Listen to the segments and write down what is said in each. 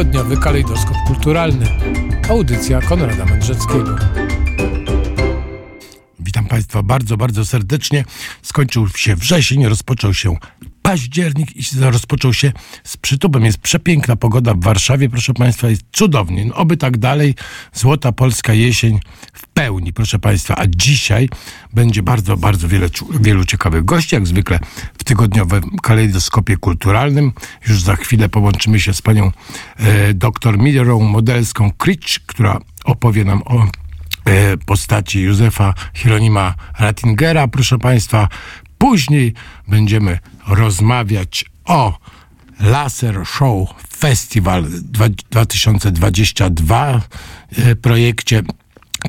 Tygodniowy kalejdoskop kulturalny. Audycja Konrada Mędrzeckiego. Witam Państwa bardzo, bardzo serdecznie. Skończył się wrzesień, rozpoczął się październik i rozpoczął się z przytupem. Jest przepiękna pogoda w Warszawie, proszę Państwa, jest cudownie. No, oby tak dalej. Złota polska jesień w pełni, proszę Państwa. A dzisiaj będzie bardzo, bardzo wiele, wielu ciekawych gości, jak zwykle w tygodniowym kalejdoskopie kulturalnym. Już za chwilę połączymy się z panią e, doktor Millerą Modelską Kricz, która opowie nam o e, postaci Józefa Hieronima Ratingera, proszę Państwa. Później będziemy rozmawiać o Laser Show Festival 2022 e, projekcie,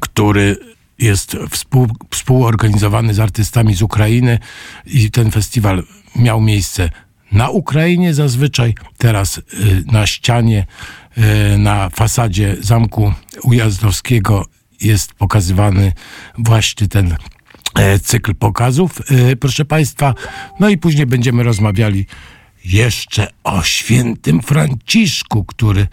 który jest współ, współorganizowany z artystami z Ukrainy i ten festiwal miał miejsce na Ukrainie zazwyczaj, teraz e, na ścianie, e, na fasadzie Zamku Ujazdowskiego jest pokazywany właśnie ten cykl pokazów, e, proszę Państwa. No i później będziemy rozmawiali jeszcze o świętym Franciszku, który,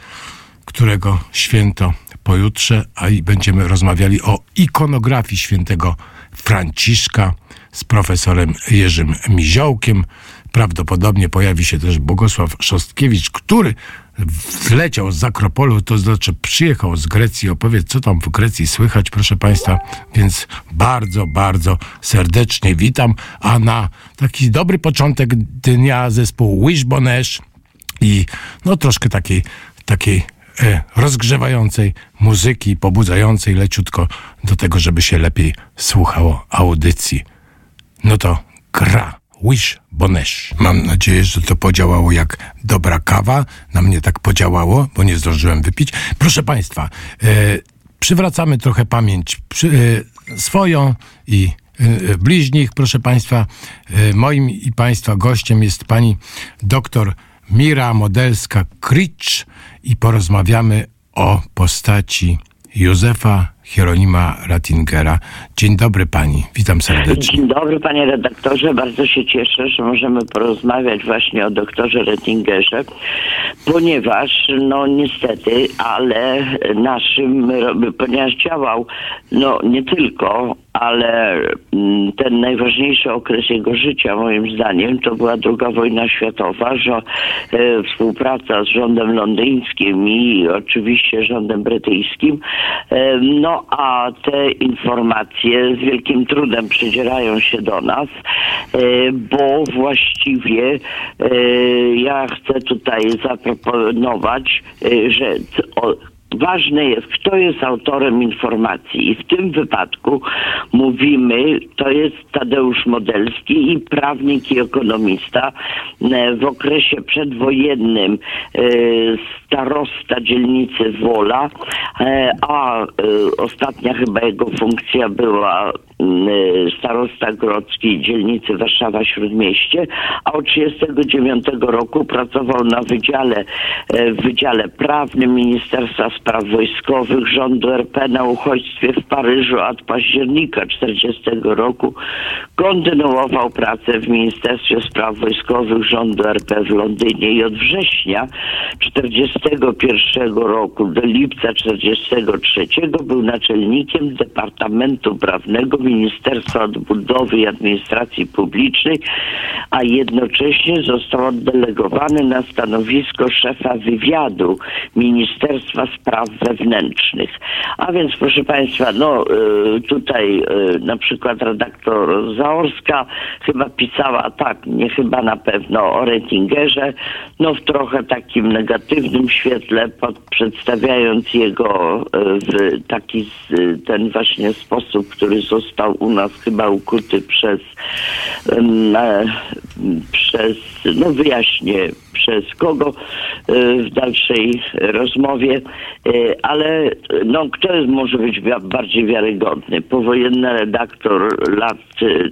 którego święto pojutrze, a i będziemy rozmawiali o ikonografii świętego Franciszka z profesorem Jerzym Miziołkiem. Prawdopodobnie pojawi się też Bogosław Szostkiewicz, który wleciał z Akropolu, to znaczy przyjechał z Grecji, opowiedz, co tam w Grecji słychać, proszę Państwa, więc bardzo, bardzo serdecznie witam, a na taki dobry początek dnia zespół Wishbonesz i no troszkę takiej, takiej e, rozgrzewającej muzyki, pobudzającej leciutko do tego, żeby się lepiej słuchało audycji. No to gra. Wish Bonesh. Mam nadzieję, że to podziałało jak dobra kawa. Na mnie tak podziałało, bo nie zdążyłem wypić. Proszę Państwa, e, przywracamy trochę pamięć przy, e, swoją i e, bliźnich. Proszę Państwa, e, moim i Państwa gościem jest pani doktor Mira Modelska-Kricz i porozmawiamy o postaci Józefa Hieronima Ratingera. Dzień dobry pani, witam serdecznie. Dzień dobry panie redaktorze, bardzo się cieszę, że możemy porozmawiać właśnie o doktorze Ratingerze, ponieważ no niestety, ale naszym, ponieważ działał no nie tylko, ale mm, ten najważniejszy okres jego życia moim zdaniem to była druga wojna światowa, że e, współpraca z rządem londyńskim i oczywiście rządem brytyjskim, e, no a te informacje z wielkim trudem przedzierają się do nas, e, bo właściwie ja chcę tutaj zaproponować, że Ważne jest, kto jest autorem informacji. I w tym wypadku mówimy, to jest Tadeusz Modelski i prawnik i ekonomista w okresie przedwojennym starosta dzielnicy Wola, a ostatnia chyba jego funkcja była starosta grodzki dzielnicy Warszawa Śródmieście, a od 1939 roku pracował na wydziale, w Wydziale Prawnym Ministerstwa Spraw Wojskowych rządu RP na uchodźstwie w Paryżu od października 1940 roku. Kontynuował pracę w Ministerstwie Spraw Wojskowych rządu RP w Londynie i od września 1941 roku do lipca 1943 był naczelnikiem Departamentu Prawnego Ministerstwa Odbudowy i Administracji Publicznej, a jednocześnie został oddelegowany na stanowisko szefa wywiadu Ministerstwa Spraw Wewnętrznych. A więc proszę Państwa, no y, tutaj y, na przykład redaktor Zaorska chyba pisała tak, nie chyba na pewno o Rettingerze, no w trochę takim negatywnym świetle, pod, przedstawiając jego y, w taki ten właśnie sposób, który został u nas chyba ukuty przez, przez no wyjaśnię przez kogo w dalszej rozmowie, ale no, kto jest, może być bardziej wiarygodny? Powojenny redaktor lat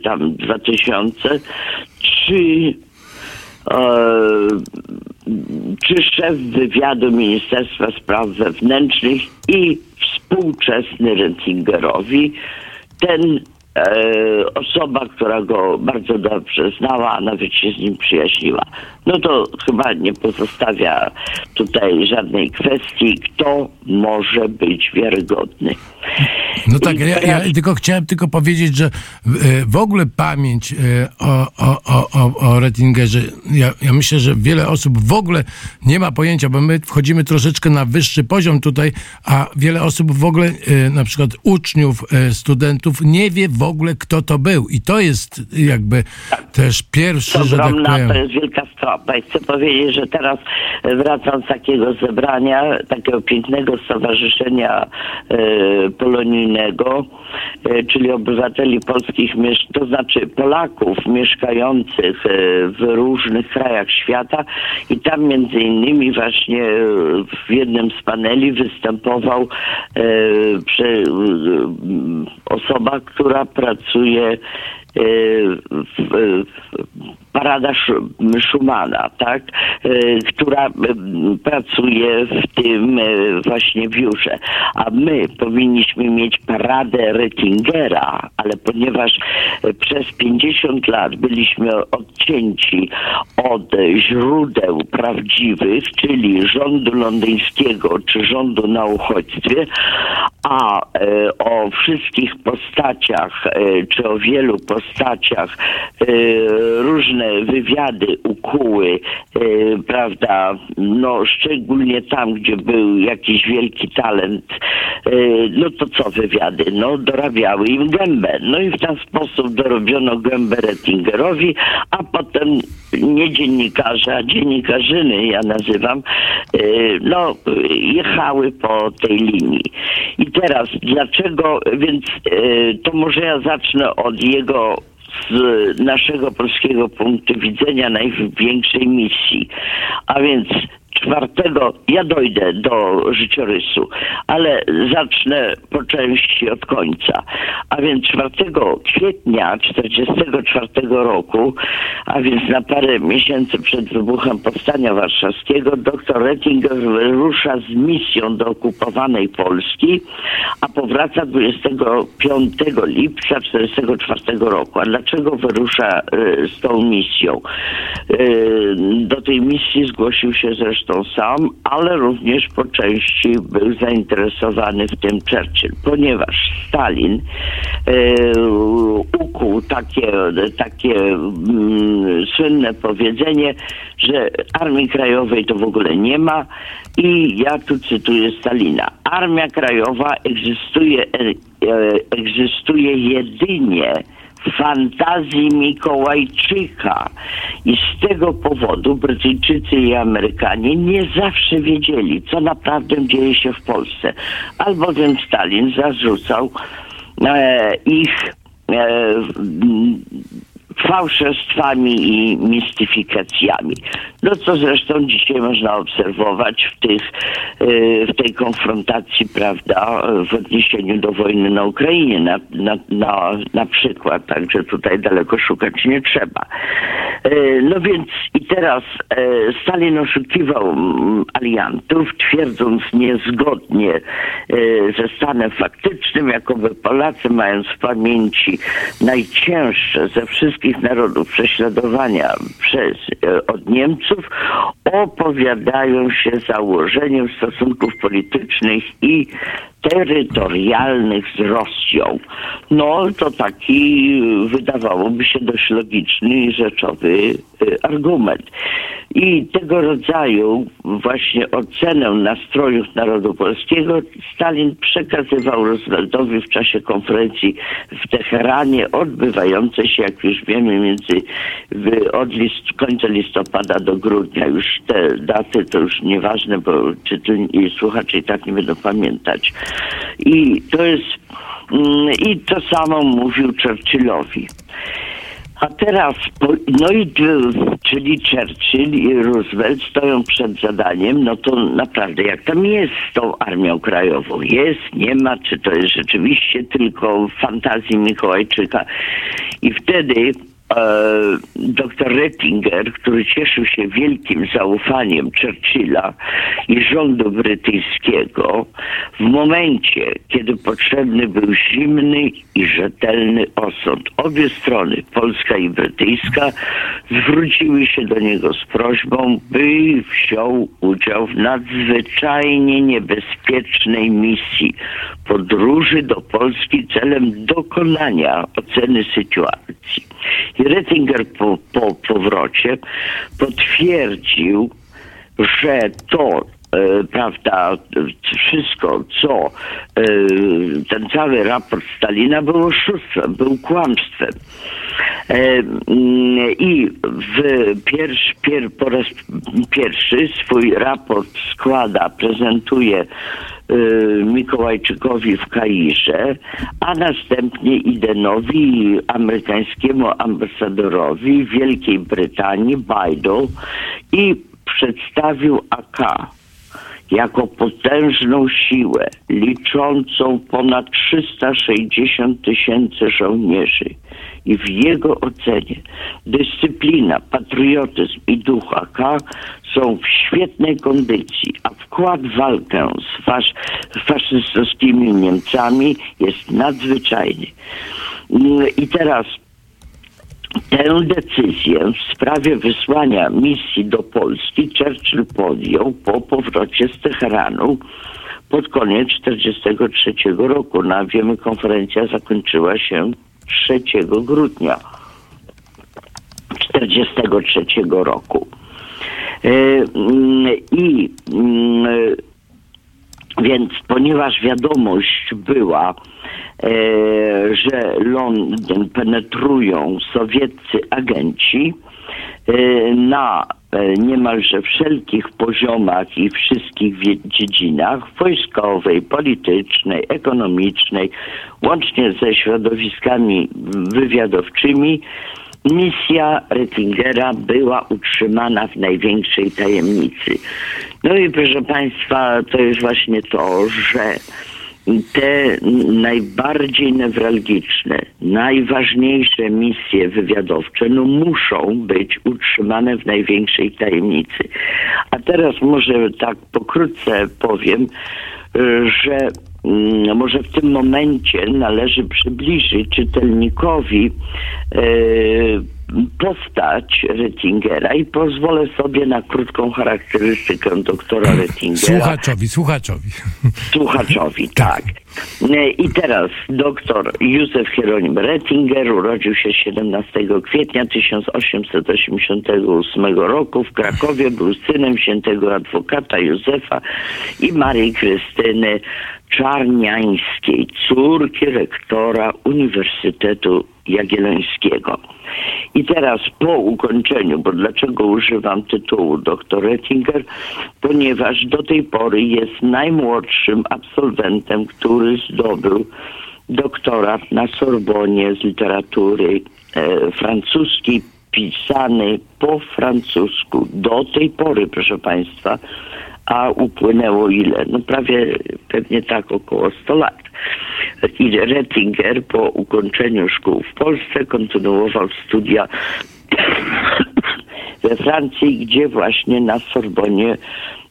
tam 2000, czy czy szef wywiadu Ministerstwa Spraw Wewnętrznych i współczesny Rettingerowi, ten e, osoba, która go bardzo dobrze znała, nawet się z nim przyjaźniła. No to chyba nie pozostawia tutaj żadnej kwestii, kto może być wiarygodny. No tak, ja, ja tylko chciałem tylko powiedzieć, że e, w ogóle pamięć e, o, o, o, o, o Rettingerze, ja, ja myślę, że wiele osób w ogóle nie ma pojęcia, bo my wchodzimy troszeczkę na wyższy poziom tutaj, a wiele osób w ogóle, e, na przykład uczniów, studentów, nie wie w ogóle, kto to był. I to jest jakby też pierwszy, że tak powiem. to jest wielka strata. I chcę powiedzieć, że teraz wracam z takiego zebrania, takiego pięknego stowarzyszenia e, polonijnego, e, czyli obywateli polskich, to znaczy Polaków mieszkających e, w różnych krajach świata i tam między innymi właśnie e, w jednym z paneli występował osoba, która pracuje parada Schu- Schumana, tak, e, która pracuje w tym e, właśnie biurze. A my powinniśmy mieć paradę Rettingera, ale ponieważ e, przez 50 lat byliśmy odcięci od e, źródeł prawdziwych, czyli rządu londyńskiego czy rządu na uchodźstwie, a e, o wszystkich postaciach, e, czy o wielu postaciach e, różne wywiady ukuły, e, prawda, no szczególnie tam, gdzie był jakiś wielki talent, e, no to co wywiady? No dorabiały im gębę. No i w ten sposób dorobiono gębę Rettingerowi, a potem nie dziennikarze, a dziennikarzyny, ja nazywam, no jechały po tej linii. I teraz, dlaczego, więc to może ja zacznę od jego z naszego polskiego punktu widzenia największej misji. A więc czwartego, ja dojdę do życiorysu, ale zacznę po części od końca. A więc 4 kwietnia 1944 roku, a więc na parę miesięcy przed wybuchem Powstania Warszawskiego, dr Rettinger rusza z misją do okupowanej Polski, a powraca 25 lipca 1944 roku. A dlaczego wyrusza y, z tą misją? Y, do tej misji zgłosił się zresztą sam, ale również po części był zainteresowany w tym Churchill, ponieważ Stalin y, ukuł takie, takie mm, słynne powiedzenie, że Armii Krajowej to w ogóle nie ma i ja tu cytuję Stalina. Armia Krajowa egzystuje, e, e, egzystuje jedynie fantazji Mikołajczyka. I z tego powodu Brytyjczycy i Amerykanie nie zawsze wiedzieli, co naprawdę dzieje się w Polsce. Albowiem Stalin zarzucał e, ich e, fałszerstwami i mistyfikacjami. No co zresztą dzisiaj można obserwować w, tych, e, w tej konfrontacji, prawda, w odniesieniu do wojny na Ukrainie na, na, na, na przykład, także tutaj daleko szukać nie trzeba. E, No więc i teraz e, Stalin oszukiwał mm, aliantów, twierdząc niezgodnie ze stanem faktycznym, jakoby Polacy mając w pamięci najcięższe ze wszystkich narodów prześladowania przez, od Niemców, opowiadają się założeniem stosunków politycznych i terytorialnych z Rosją. No to taki y, wydawałoby się dość logiczny i rzeczowy y, argument. I tego rodzaju właśnie ocenę nastrojów narodu polskiego Stalin przekazywał Rooseveltowi w czasie konferencji w Teheranie odbywającej się, jak już wiemy, między od list, końca listopada do grudnia. Już te daty to już nieważne, bo czytelni i słuchacze i tak nie będą pamiętać. I to jest mm, i to samo mówił Churchillowi. A teraz, no i czyli Churchill i Roosevelt stoją przed zadaniem, no to naprawdę jak tam jest z tą armią krajową? Jest, nie ma, czy to jest rzeczywiście tylko fantazji Mikołajczyka? I wtedy dr Rettinger, który cieszył się wielkim zaufaniem Churchilla i rządu brytyjskiego, w momencie, kiedy potrzebny był zimny i rzetelny osąd, obie strony, polska i brytyjska, zwróciły się do niego z prośbą, by wziął udział w nadzwyczajnie niebezpiecznej misji podróży do Polski celem dokonania oceny sytuacji. I Rettinger po, po powrocie potwierdził, że to prawda, wszystko, co e, ten cały raport Stalina był oszustwem, był kłamstwem. E, mm, I w pierwszy, pier, po raz pierwszy swój raport składa, prezentuje Mikołajczykowi w Kairze, a następnie Idenowi, amerykańskiemu ambasadorowi Wielkiej Brytanii, Bidle i przedstawił AK jako potężną siłę liczącą ponad 360 tysięcy żołnierzy. I w jego ocenie dyscyplina, patriotyzm i duch AK są w świetnej kondycji, a wkład w walkę z fasz faszystowskimi Niemcami jest nadzwyczajny. I teraz Tę decyzję w sprawie wysłania misji do Polski Churchill podjął po powrocie z Teheranu pod koniec 1943 roku. No, a wiemy, konferencja zakończyła się 3 grudnia 1943 roku. E, mm, I mm, więc ponieważ wiadomość była, e, że Londyn penetrują sowieccy agenci e, na e, niemalże wszelkich poziomach i wszystkich dziedzinach wojskowej, politycznej, ekonomicznej, łącznie ze środowiskami wywiadowczymi, misja Rettingera była utrzymana w największej tajemnicy. No i proszę Państwa, to jest właśnie to, że te najbardziej newralgiczne, najważniejsze misje wywiadowcze no muszą być utrzymane w największej tajemnicy. A teraz może tak pokrótce powiem, że mm, może w tym momencie należy przybliżyć czytelnikowi e, postać Rettingera i pozwolę sobie na krótką charakterystykę doktora Rettingera. Słuchaczowi, słuchaczowi. Słuchaczowi, tak. I teraz doktor Józef Hieronim Rettinger urodził się 17 kwietnia 1888 roku w Krakowie. Był synem świętego adwokata Józefa i Marii Krystyny Czarniańskiej, córki rektora Uniwersytetu Jagiellońskiego. I teraz po ukończeniu, bo dlaczego używam tytułu doktor Rettinger? Ponieważ do tej pory jest najmłodszym absolwentem, który zdobył doktorat na Sorbonie z literatury e, francuskiej, pisany po francusku. Do tej pory, proszę Państwa, a upłynęło ile? No prawie pewnie tak około 100 lat. I Rettinger po ukończeniu szkół w Polsce kontynuował studia we Francji, gdzie właśnie na Sorbonie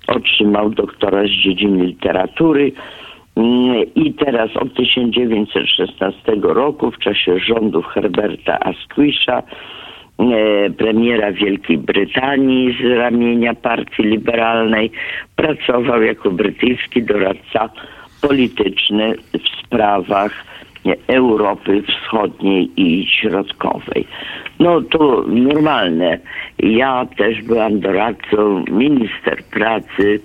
otrzymał doktorat z dziedziny literatury. I teraz od 1916 roku, w czasie rządów Herberta Asquisha, premiera Wielkiej Brytanii z ramienia partii liberalnej. Pracował jako brytyjski doradca polityczny w sprawach Europy Wschodniej i Środkowej. No to normalne. Ja też byłam doradcą minister pracy,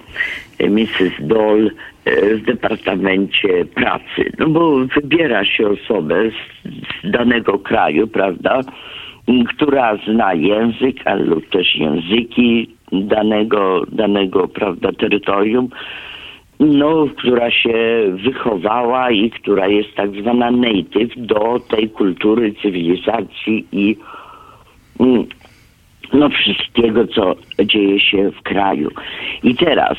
e, Mrs. Dole w Departamencie Pracy. No bo wybiera się osobę z, z danego kraju, prawda? Która zna język, lub też języki danego, danego prawda, terytorium, no, która się wychowała i która jest tak zwana native do tej kultury, cywilizacji i no, wszystkiego, co dzieje się w kraju. I teraz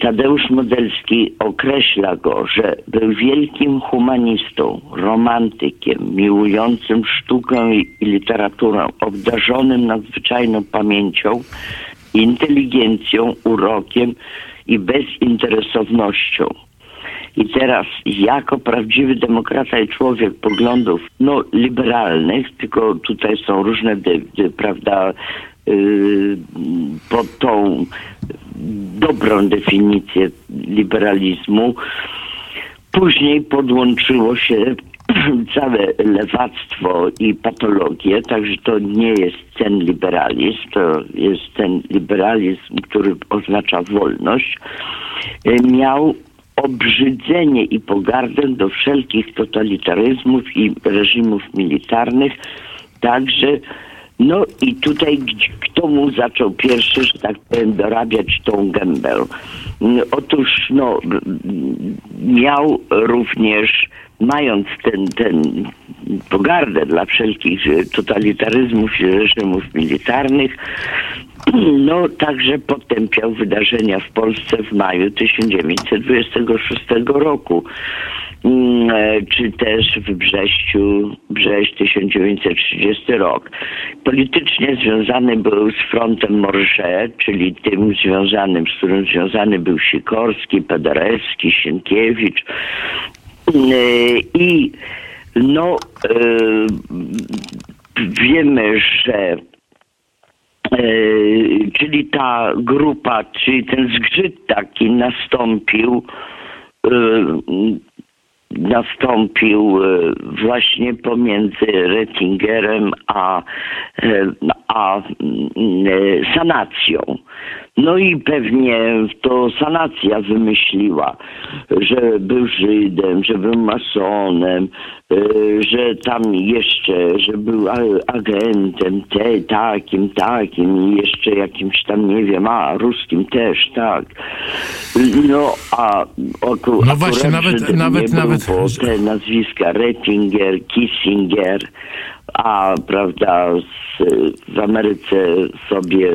Tadeusz Modelski określa go, że był wielkim humanistą, romantykiem, miłującym sztukę i literaturę, obdarzonym nadzwyczajną pamięcią, inteligencją, urokiem i bezinteresownością. I teraz, jako prawdziwy demokrata i człowiek poglądów, no, liberalnych, tylko tutaj są różne, prawda, pod tą dobrą definicję liberalizmu, później podłączyło się całe lewactwo i patologię, także to nie jest ten liberalizm, to jest ten liberalizm, który oznacza wolność, miał obrzydzenie i pogardę do wszelkich totalitaryzmów i reżimów militarnych, także no i tutaj kto mu zaczął pierwszy, że tak powiem, dorabiać tą gębę? Otóż no, miał również, mając ten, ten pogardę dla wszelkich totalitaryzmów i reżimów militarnych, no także potępiał wydarzenia w Polsce w maju 1926 roku czy też w Brześciu, Brześć 1930 rok. Politycznie związany był z frontem Morze, czyli tym związanym, z którym związany był Sikorski, Paderewski, Sienkiewicz i no wiemy, że czyli ta grupa, czyli ten zgrzyt taki nastąpił nastąpił właśnie pomiędzy Rettingerem a, a sanacją. No i pewnie to sanacja wymyśliła, że był Żydem, że był masonem, że tam jeszcze, że był agentem te, takim, takim i jeszcze jakimś tam, nie wiem, a ruskim też, tak. No a oku, no właśnie, nawet, nawet, nawet. Te nazwiska Rettinger, Kissinger, a prawda, z, w Ameryce sobie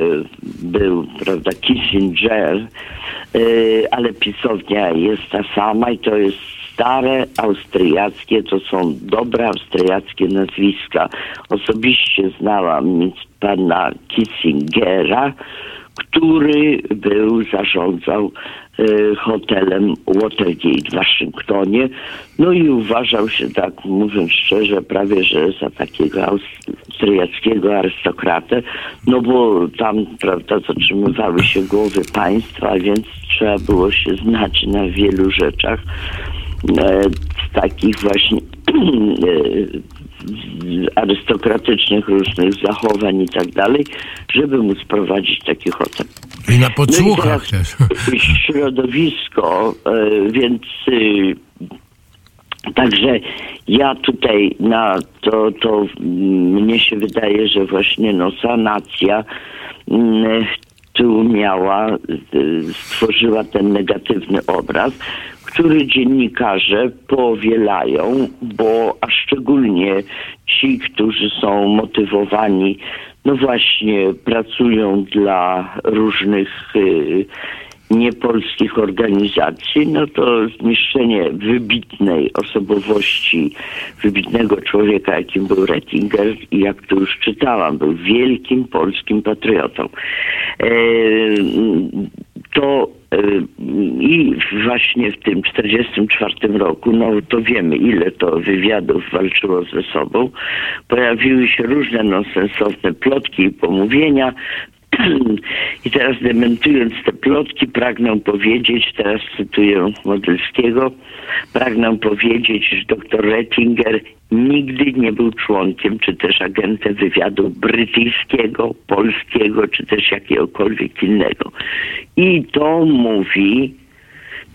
był, prawda, Kissinger, yy, ale pisownia jest ta sama i to jest stare austriackie, to są dobre austriackie nazwiska. Osobiście znałam pana Kissingera, który był, zarządzał y, hotelem Watergate w Waszyngtonie. No i uważał się, tak mówiąc szczerze, prawie że za takiego austriackiego arystokratę, no bo tam, prawda, zatrzymywały się głowy państwa, więc trzeba było się znać na wielu rzeczach e, takich właśnie arystokratycznych różnych zachowań i tak dalej, żeby móc prowadzić taki hotel. I na podsłuchach no też. Środowisko, więc Także ja tutaj na to, to mnie się wydaje, że właśnie no, sanacja tu miała, stworzyła ten negatywny obraz, który dziennikarze powielają, bo a szczególnie ci, którzy są motywowani, no właśnie pracują dla różnych y, niepolskich organizacji, no to zniszczenie wybitnej osobowości, wybitnego człowieka, jakim był Rettinger i jak tu już czytałam, był wielkim polskim patriotą. E, to i właśnie w tym 1944 roku, no to wiemy ile to wywiadów walczyło ze sobą, pojawiły się różne nonsensowne plotki i pomówienia, i teraz dementując te plotki, pragnę powiedzieć, teraz cytuję Modelskiego, pragnę powiedzieć, że dr Rettinger nigdy nie był członkiem czy też agentem wywiadu brytyjskiego, polskiego czy też jakiegokolwiek innego. I to mówi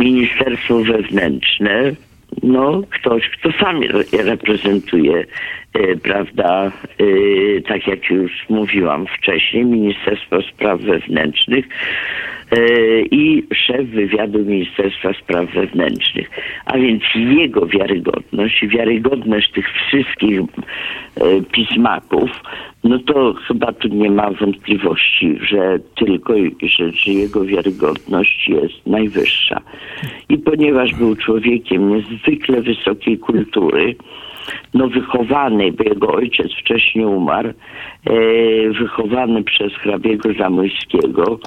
Ministerstwo Wewnętrzne, no ktoś, kto sam reprezentuje prawda, e, tak jak już mówiłam wcześniej, Ministerstwo Spraw Wewnętrznych, i szef wywiadu Ministerstwa Spraw Wewnętrznych. A więc jego wiarygodność, wiarygodność tych wszystkich e, pismaków, no to chyba tu nie ma wątpliwości, że tylko, że, że jego wiarygodność jest najwyższa. I ponieważ był człowiekiem niezwykle wysokiej kultury, no wychowany, bo jego ojciec wcześniej umarł, e, wychowany przez hrabiego Zamojskiego,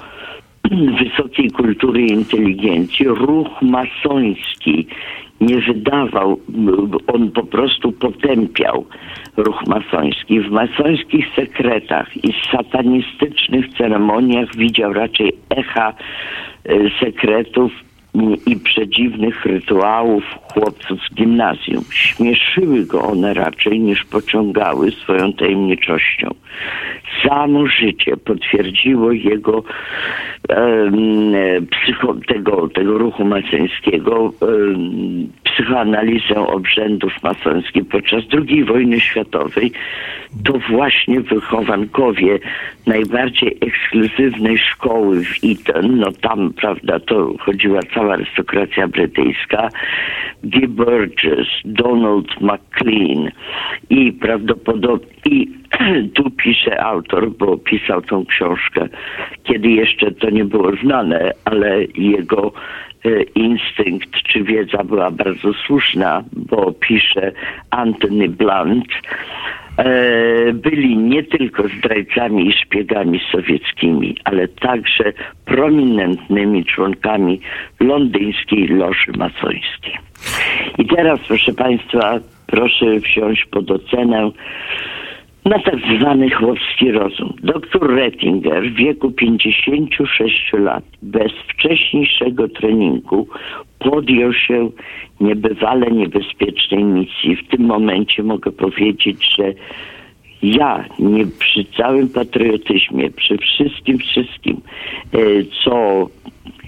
wysokiej kultury i inteligencji, ruch masoński nie wydawał, on po prostu potępiał ruch masoński. W masońskich sekretach i satanistycznych ceremoniach widział raczej echa e, sekretów i przedziwnych rytuałów chłopców z gimnazjum. Śmieszyły go one raczej niż pociągały swoją tajemniczością. Samo życie potwierdziło jego psycho, tego, tego ruchu masońskiego psychoanalizę obrzędów masońskich podczas II wojny światowej. To właśnie wychowankowie najbardziej ekskluzywnej szkoły w Eton, no tam, prawda, to chodziła cała arystokracja brytyjska, Guy Burgess, Donald MacLean i prawdopodobnie i tu pisze autor, bo pisał tą książkę, kiedy jeszcze to nie było znane, ale jego e, instynkt czy wiedza była bardzo słuszna, bo pisze Anthony Blunt, byli nie tylko zdrajcami i szpiegami sowieckimi, ale także prominentnymi członkami londyńskiej loży masońskiej. I teraz, proszę Państwa, proszę wziąć pod ocenę na tak zwany chłopski rozum. Doktor Rettinger w wieku 56 lat, bez wcześniejszego treningu, podjął się niebywale niebezpiecznej misji. W tym momencie mogę powiedzieć, że ja nie przy całym patriotyzmie, przy wszystkim, wszystkim, e, co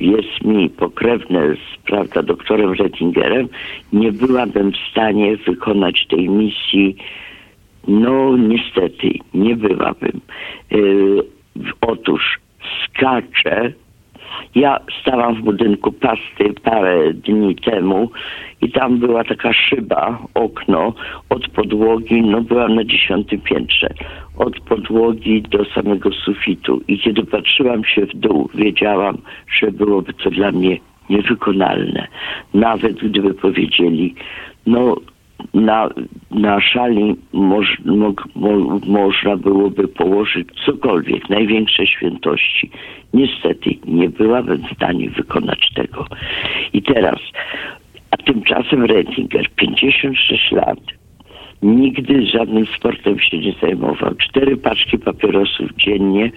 jest mi pokrewne z prawda, doktorem Rettingerem, nie byłabym w stanie wykonać tej misji no niestety nie byłabym. Yy, otóż skaczę. Ja stałam w budynku pasty parę dni temu i tam była taka szyba, okno od podłogi, no byłam na dziesiątym piętrze, od podłogi do samego sufitu. I kiedy patrzyłam się w dół, wiedziałam, że byłoby to dla mnie niewykonalne. Nawet gdyby powiedzieli, no na, na szali moż, mo, mo, można byłoby położyć cokolwiek, największe świętości. Niestety nie byłabym w stanie wykonać tego. I teraz, a tymczasem Rettinger, 56 lat, nigdy żadnym sportem się nie zajmował. Cztery paczki papierosów dziennie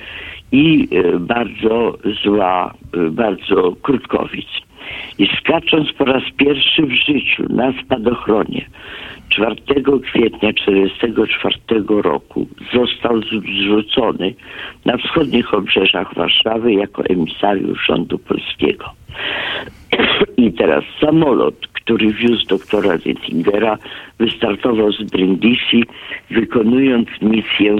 i e, bardzo zła, e, bardzo krótkowic. I skacząc po raz pierwszy w życiu na spadochronie 4 kwietnia 1944 roku został zrzucony na wschodnich obrzeżach Warszawy jako emisariusz rządu polskiego. I teraz samolot, który wiózł doktora Zettingera, wystartował z Brindisi, wykonując misję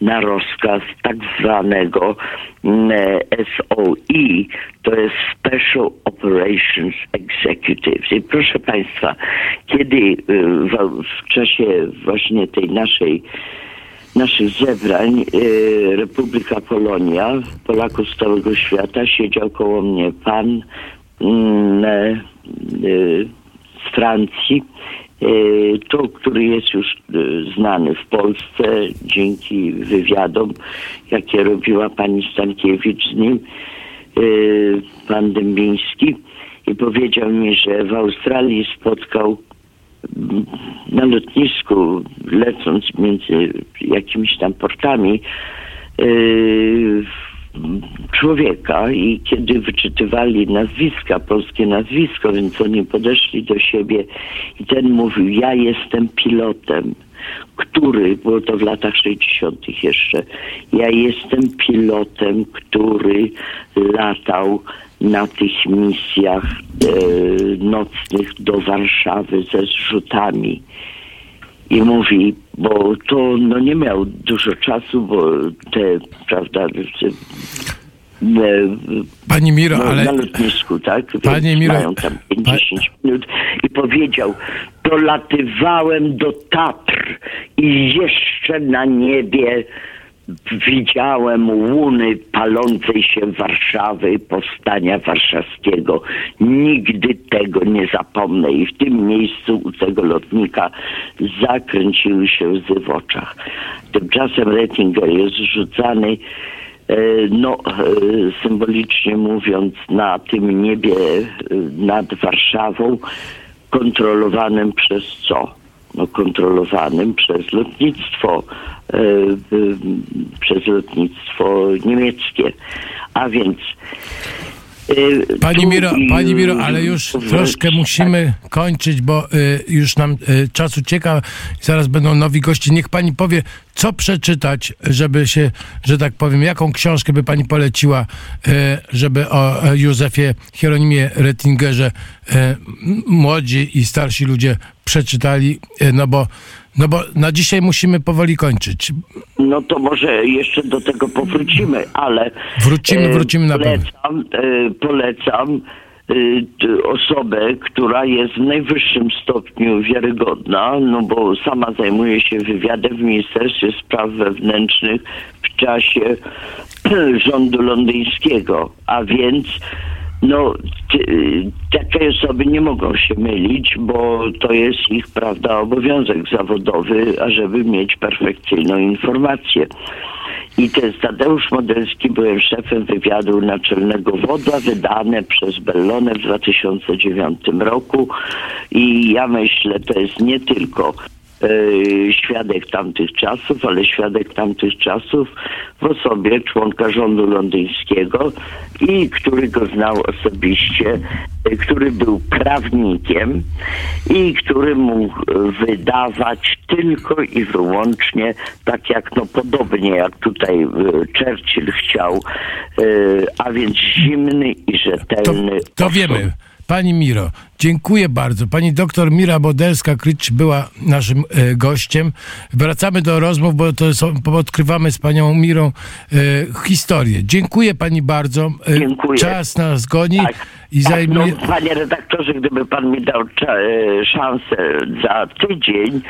na rozkaz tak zwanego mm, SOE, to jest Special Operations Executives. I proszę Państwa, kiedy y, w, czasie właśnie tej naszej naszych zebrań y, Republika Polonia, Polaków z całego świata, siedział koło mnie pan mm, y, z Francji, y, to, który jest już znany w Polsce dzięki wywiadom, jakie robiła pani Stankiewicz z nim, pan Dębiński. I powiedział mi, że w Australii spotkał na lotnisku, lecąc między jakimiś tam portami, człowieka i kiedy wyczytywali nazwiska, polskie nazwisko, więc oni podeszli do siebie i ten mówił, ja jestem pilotem, który, było to w latach 60. jeszcze, ja jestem pilotem, który latał na tych misjach e, nocnych do Warszawy ze zrzutami. I mówi, bo to no, nie miał dużo czasu, bo te, prawda, e, Pani Miro, no, ale na lotnisku, tak? Pani Miro- mają tam 50 minut i powiedział, dolatywałem do Tatr i jeszcze na niebie widziałem łuny palącej się Warszawy, powstania warszawskiego. Nigdy tego nie zapomnę i w tym miejscu u tego lotnika zakręciły się łzy w oczach. Tymczasem Rettinger jest rzucany e, no, e, symbolicznie mówiąc, na tym niebie e, nad Warszawą, kontrolowanym przez co? No, kontrolowanym przez lotnictwo, e, przez lotnictwo niemieckie. A więc. E, Pani Miro, Pani Miro, ale już troszkę musimy kończyć, bo y, już nam y, czas ucieka. Zaraz będą nowi goście. Niech pani powie, co przeczytać, żeby się, że tak powiem, jaką książkę by pani poleciła, y, żeby o Józefie Hieronimie Rettingerze y, młodzi i starsi ludzie przeczytali, y, no bo no bo na dzisiaj musimy powoli kończyć. No to może jeszcze do tego powrócimy, ale. Wrócimy, e, wrócimy na pewno. polecam, e, polecam e, osobę, która jest w najwyższym stopniu wiarygodna, no bo sama zajmuje się wywiadem w Ministerstwie Spraw Wewnętrznych w czasie rządu londyńskiego, a więc no, takie osoby nie mogą się mylić, bo to jest ich, prawda, obowiązek zawodowy, ażeby mieć perfekcyjną informację. I ten Tadeusz Modelski byłem szefem wywiadu naczelnego WODA, wydane przez Bellone w 2009 roku. I ja myślę, to jest nie tylko świadek tamtych czasów, ale świadek tamtych czasów w osobie członka rządu londyńskiego i który go znał osobiście, e, który był prawnikiem i który mógł e, wydawać tylko i wyłącznie tak jak no podobnie jak tutaj e, Churchill chciał, e, a więc zimny i To, rzetelny. to osąd. wiemy. Pani Miro, dziękuję bardzo. Pani doktor Mira Bodelska-Krycz była naszym e, gościem. Wracamy do rozmów, bo to są, bo odkrywamy z panią Mirą e, historię. Dziękuję pani bardzo. E, Dziękuję. Czas nas goni Tak, i tak, zajmuje... no, panie redaktorze, gdyby pan mi dał e, szansę za tydzień,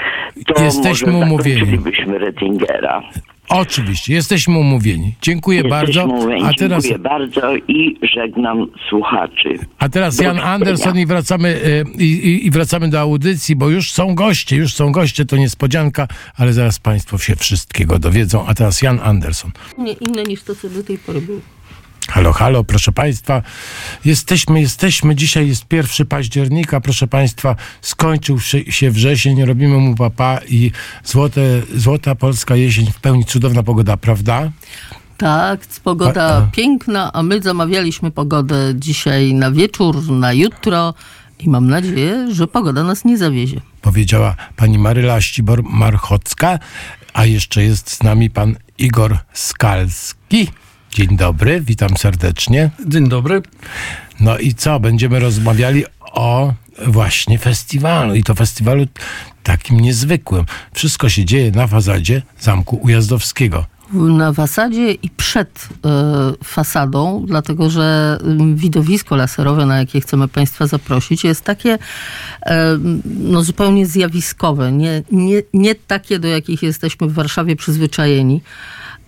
to Jesteśmy może umówieni. Rettingera. Oczywiście, jesteśmy umówieni. Dziękuję Jesteśmy bardzo. umówieni. A teraz, Dziękuję bardzo i żegnam słuchaczy. a teraz Do Jan. Anderson i wracamy, e, i, i, i wracamy do audycji, bo już są goście, już są goście, to niespodzianka, ale zaraz państwo się wszystkiego dowiedzą. A teraz Jan Anderson. Nie inne niż to, co do tej pory było. Halo, halo, proszę Państwa. Jesteśmy, jesteśmy. Dzisiaj jest 1 października, proszę Państwa. Skończył się- wrzesień, robimy mu papa i złote, złota polska jesień w pełni cudowna pogoda, prawda? Tak, pogoda A- a. piękna, a my zamawialiśmy pogodę dzisiaj na wieczór, na jutro i mam nadzieję, że pogoda nas nie zawiezie. Powiedziała pani Maryla Ścibor-Marchocka, a jeszcze jest z nami pan Igor Skalski. Dzień dobry, witam serdecznie. Dzień dobry. No i co? Będziemy rozmawiali o właśnie festiwalu i to festiwalu takim niezwykłym. Wszystko się dzieje na fasadzie Zamku Ujazdowskiego. Na fasadzie i przed e, fasadą, dlatego że ym, widowisko laserowe, na jakie chcemy Państwa zaprosić, jest takie e, no, zupełnie zjawiskowe, nie, nie, nie takie, do jakich jesteśmy w Warszawie przyzwyczajeni.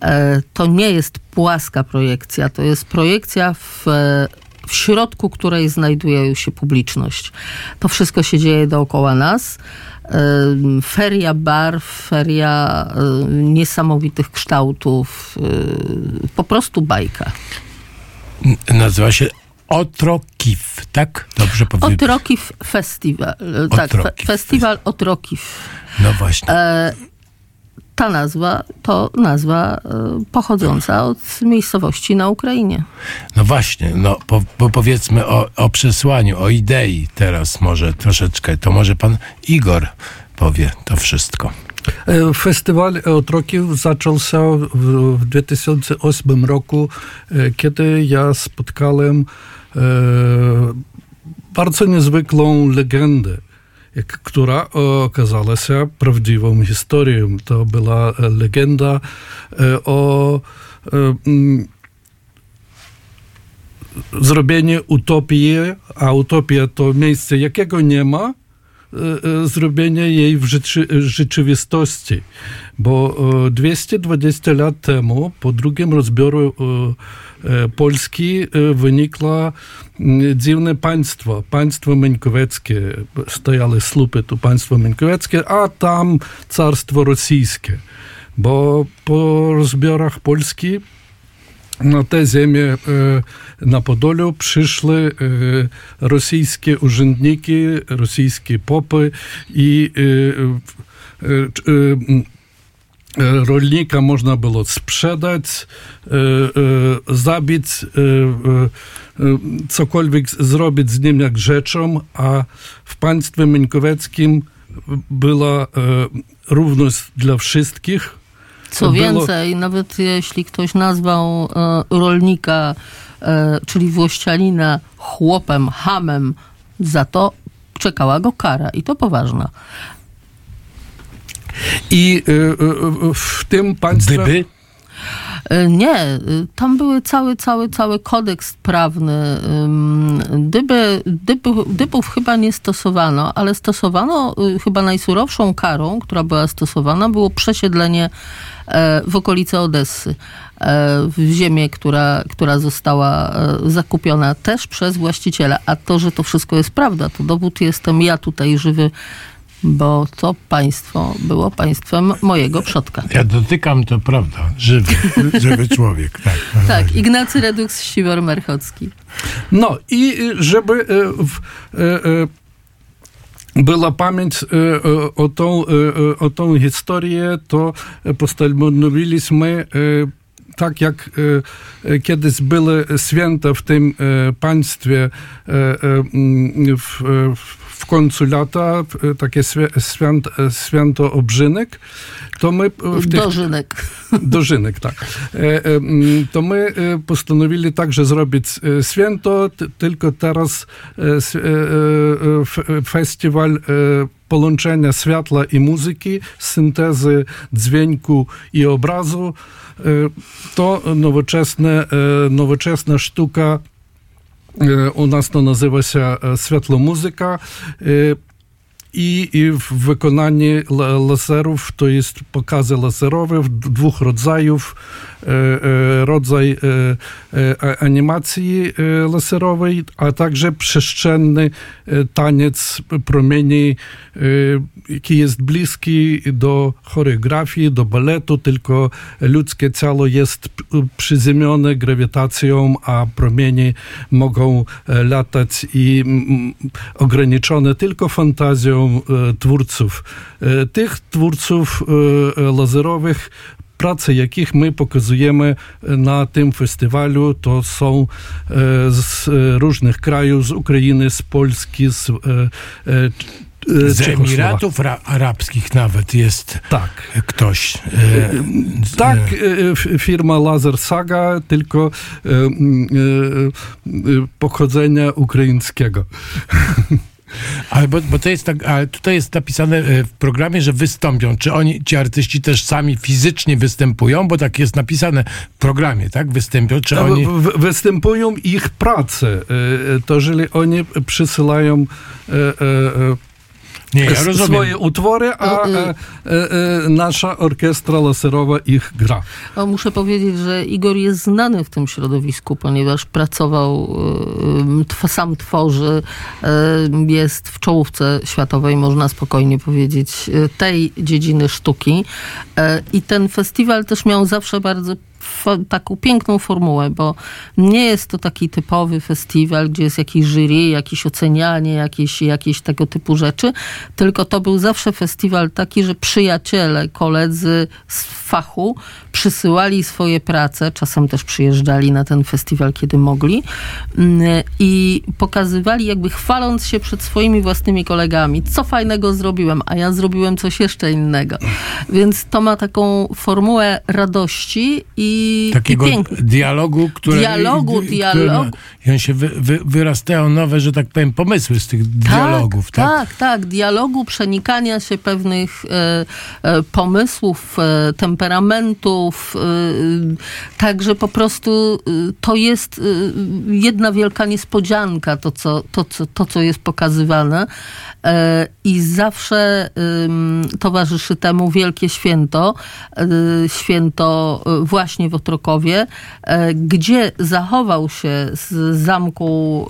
E, to nie jest płaska projekcja, to jest projekcja w, e, w środku której znajduje się publiczność. To wszystko się dzieje dookoła nas. Em, Feria barw, feria e, niesamowitych kształtów, e, po prostu bajka. Nazywa się Otrokif, tak? Dobrze powiedziałem. Otrokiw Festiwal. e, Tak, fe, Otrokiw. festiwal Otrokiw. No właśnie. E, ta nazwa to nazwa e, pochodząca od miejscowości na Ukrainie. No właśnie, no po, po powiedzmy o, o przesłaniu, o idei teraz może troszeczkę. To może pan Igor powie to wszystko. E, Festiwal Otrokiw zaczął się w, w 2008 roku, e, kiedy ja spotkałem e, bardzo niezwykłą legendę, która okazała się prawdziwą historią. To była e, legenda e, o e, mm, zrobienie utopii, a utopia to miejsce, jakiego nie ma, w rzeczy, rzeczywistości. Bo 220 lat temu, po drugim rozbioru Polski, wynikło dziwne państwo, państwo Miękowieckie. Stojały słupy tu państwo Miękowieckie, a tam carstwo rosyjskie. Bo po rozbiorach Polski na te ziemię na Podolu przyszły rosyjskie urzędniki, rosyjskie popy i rolnika można było sprzedać, zabić, cokolwiek zrobić z nim jak rzeczą, a w państwie miękowieckim była równość dla wszystkich, co więcej, nawet jeśli ktoś nazwał e, rolnika, e, czyli włościanina, chłopem, hamem, za to czekała go kara i to poważna. I e, w tym państwie... Gdyby nie, tam były cały, cały, cały kodeks prawny. Dyby, dyby, dybów chyba nie stosowano, ale stosowano chyba najsurowszą karą, która była stosowana, było przesiedlenie w okolice Odessy, w ziemię, która, która została zakupiona też przez właściciela. A to, że to wszystko jest prawda, to dowód jestem ja tutaj żywy bo to państwo było państwem mojego przodka. Ja dotykam, to prawda, żywy, żywy człowiek. Tak, tak Ignacy Redux Siwor-Merchocki. No i żeby w, była pamięć o tą, o tą historię, to postanowiliśmy tak jak kiedyś były święta w tym państwie w, w końcu lata, takie święt, święto obrzynek, to my... W tych, dożynek. Dożynek, tak. To my postanowili także zrobić święto, tylko teraz festiwal połączenia światła i muzyki, syntezy dźwięku i obrazu, to nowoczesne, nowoczesna sztuka u nas to nazywa się światłomuzyka i, i w wykonaniu laserów to jest pokazy laserowe dwóch rodzajów. Rodzaj animacji laserowej, a także przestrzenny taniec promieni, jaki jest bliski do choreografii, do baletu, tylko ludzkie ciało jest przyziemione grawitacją, a promienie mogą latać i ograniczone tylko fantazją twórców. Tych twórców laserowych prace, jakich my pokazujemy na tym festiwalu, to są z różnych krajów, z Ukrainy, z Polski, z z Emiratów Arabskich nawet jest tak. ktoś. E, tak, e, firma Laser Saga, tylko e, pochodzenia ukraińskiego. Ale bo, bo to jest tak, ale tutaj jest napisane w programie, że wystąpią. Czy oni, ci artyści też sami fizycznie występują? Bo tak jest napisane w programie, tak? Występują, czy oni... Występują ich prace. To jeżeli oni przysyłają nie, ja rozumiem. swoje utwory, a e, e, nasza orkiestra laserowa ich gra. A muszę powiedzieć, że Igor jest znany w tym środowisku, ponieważ pracował, e, sam tworzy, jest w czołówce światowej, można spokojnie powiedzieć, tej dziedziny sztuki. I ten festiwal też miał zawsze bardzo taką piękną formułę, bo nie jest to taki typowy festiwal, gdzie jest jakiś jury, jakieś ocenianie, jakieś, jakieś tego typu rzeczy, tylko to był zawsze festiwal taki, że przyjaciele, koledzy z fachu przysyłali swoje prace, czasem też przyjeżdżali na ten festiwal, kiedy mogli mm, i pokazywali, jakby chwaląc się przed swoimi własnymi kolegami, co fajnego zrobiłem, a ja zrobiłem coś jeszcze innego. Więc to ma taką formułę radości i i, Takiego i piękny. dialogu, które... Dialogu, dialogu. I on się wy, wy, wyrastają nowe, że tak powiem, pomysły z tych dialogów, tak? Tak, tak. Dialogu, przenikania się pewnych e, e, pomysłów, e, temperamentów. E, także po prostu e, to jest e, jedna wielka niespodzianka, to co, to, co, to, co jest pokazywane. I zawsze towarzyszy temu wielkie święto, święto e, właśnie w Otrokowie, e, gdzie zachował się z zamku